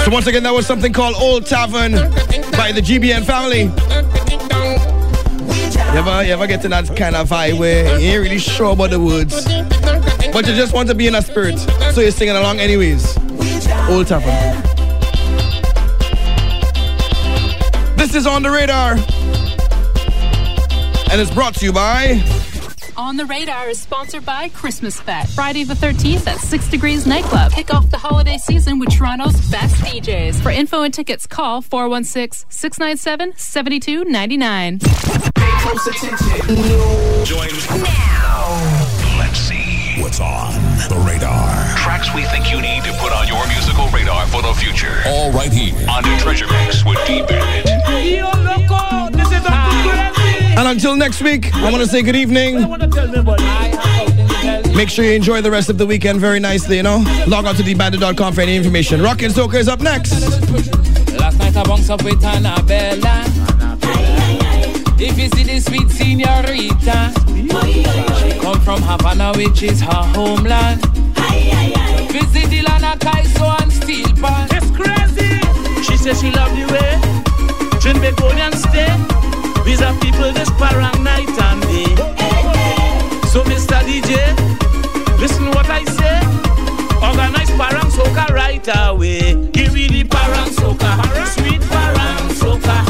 So once again, that was something called Old Tavern by the GBN family. You ever, you ever get in that kind of vibe where you ain't really sure about the words, but you just want to be in a spirit, so you're singing along anyways. Old Tavern. This is on the radar, and it's brought to you by. On the Radar is sponsored by Christmas Fete. Friday the 13th at 6 Degrees Nightclub. Kick off the holiday season with Toronto's best DJs. For info and tickets, call 416 697 7299. Close attention. Join now. Let's see what's on the radar. Tracks we think you need to put on your musical radar for the future. All right here on the Treasure Mix with D Bandit. Yo, loco, this is a And until next week, I want to say good evening. Make sure you enjoy the rest of the weekend very nicely, you know. Log on to DBandit.com for any information. Rock and Soca is up next. Last night I bounced up with Annabella. If you see the sweet senorita, she come from Havana, which is her homeland. Visit Ilana Kaiso and Steel Pan. It's crazy. She says she love the way. Drink stay. These are people this parang night and day. So Mr. DJ, listen what I say. Organize parang soca right away. Give me the parang soca, sweet parang soca.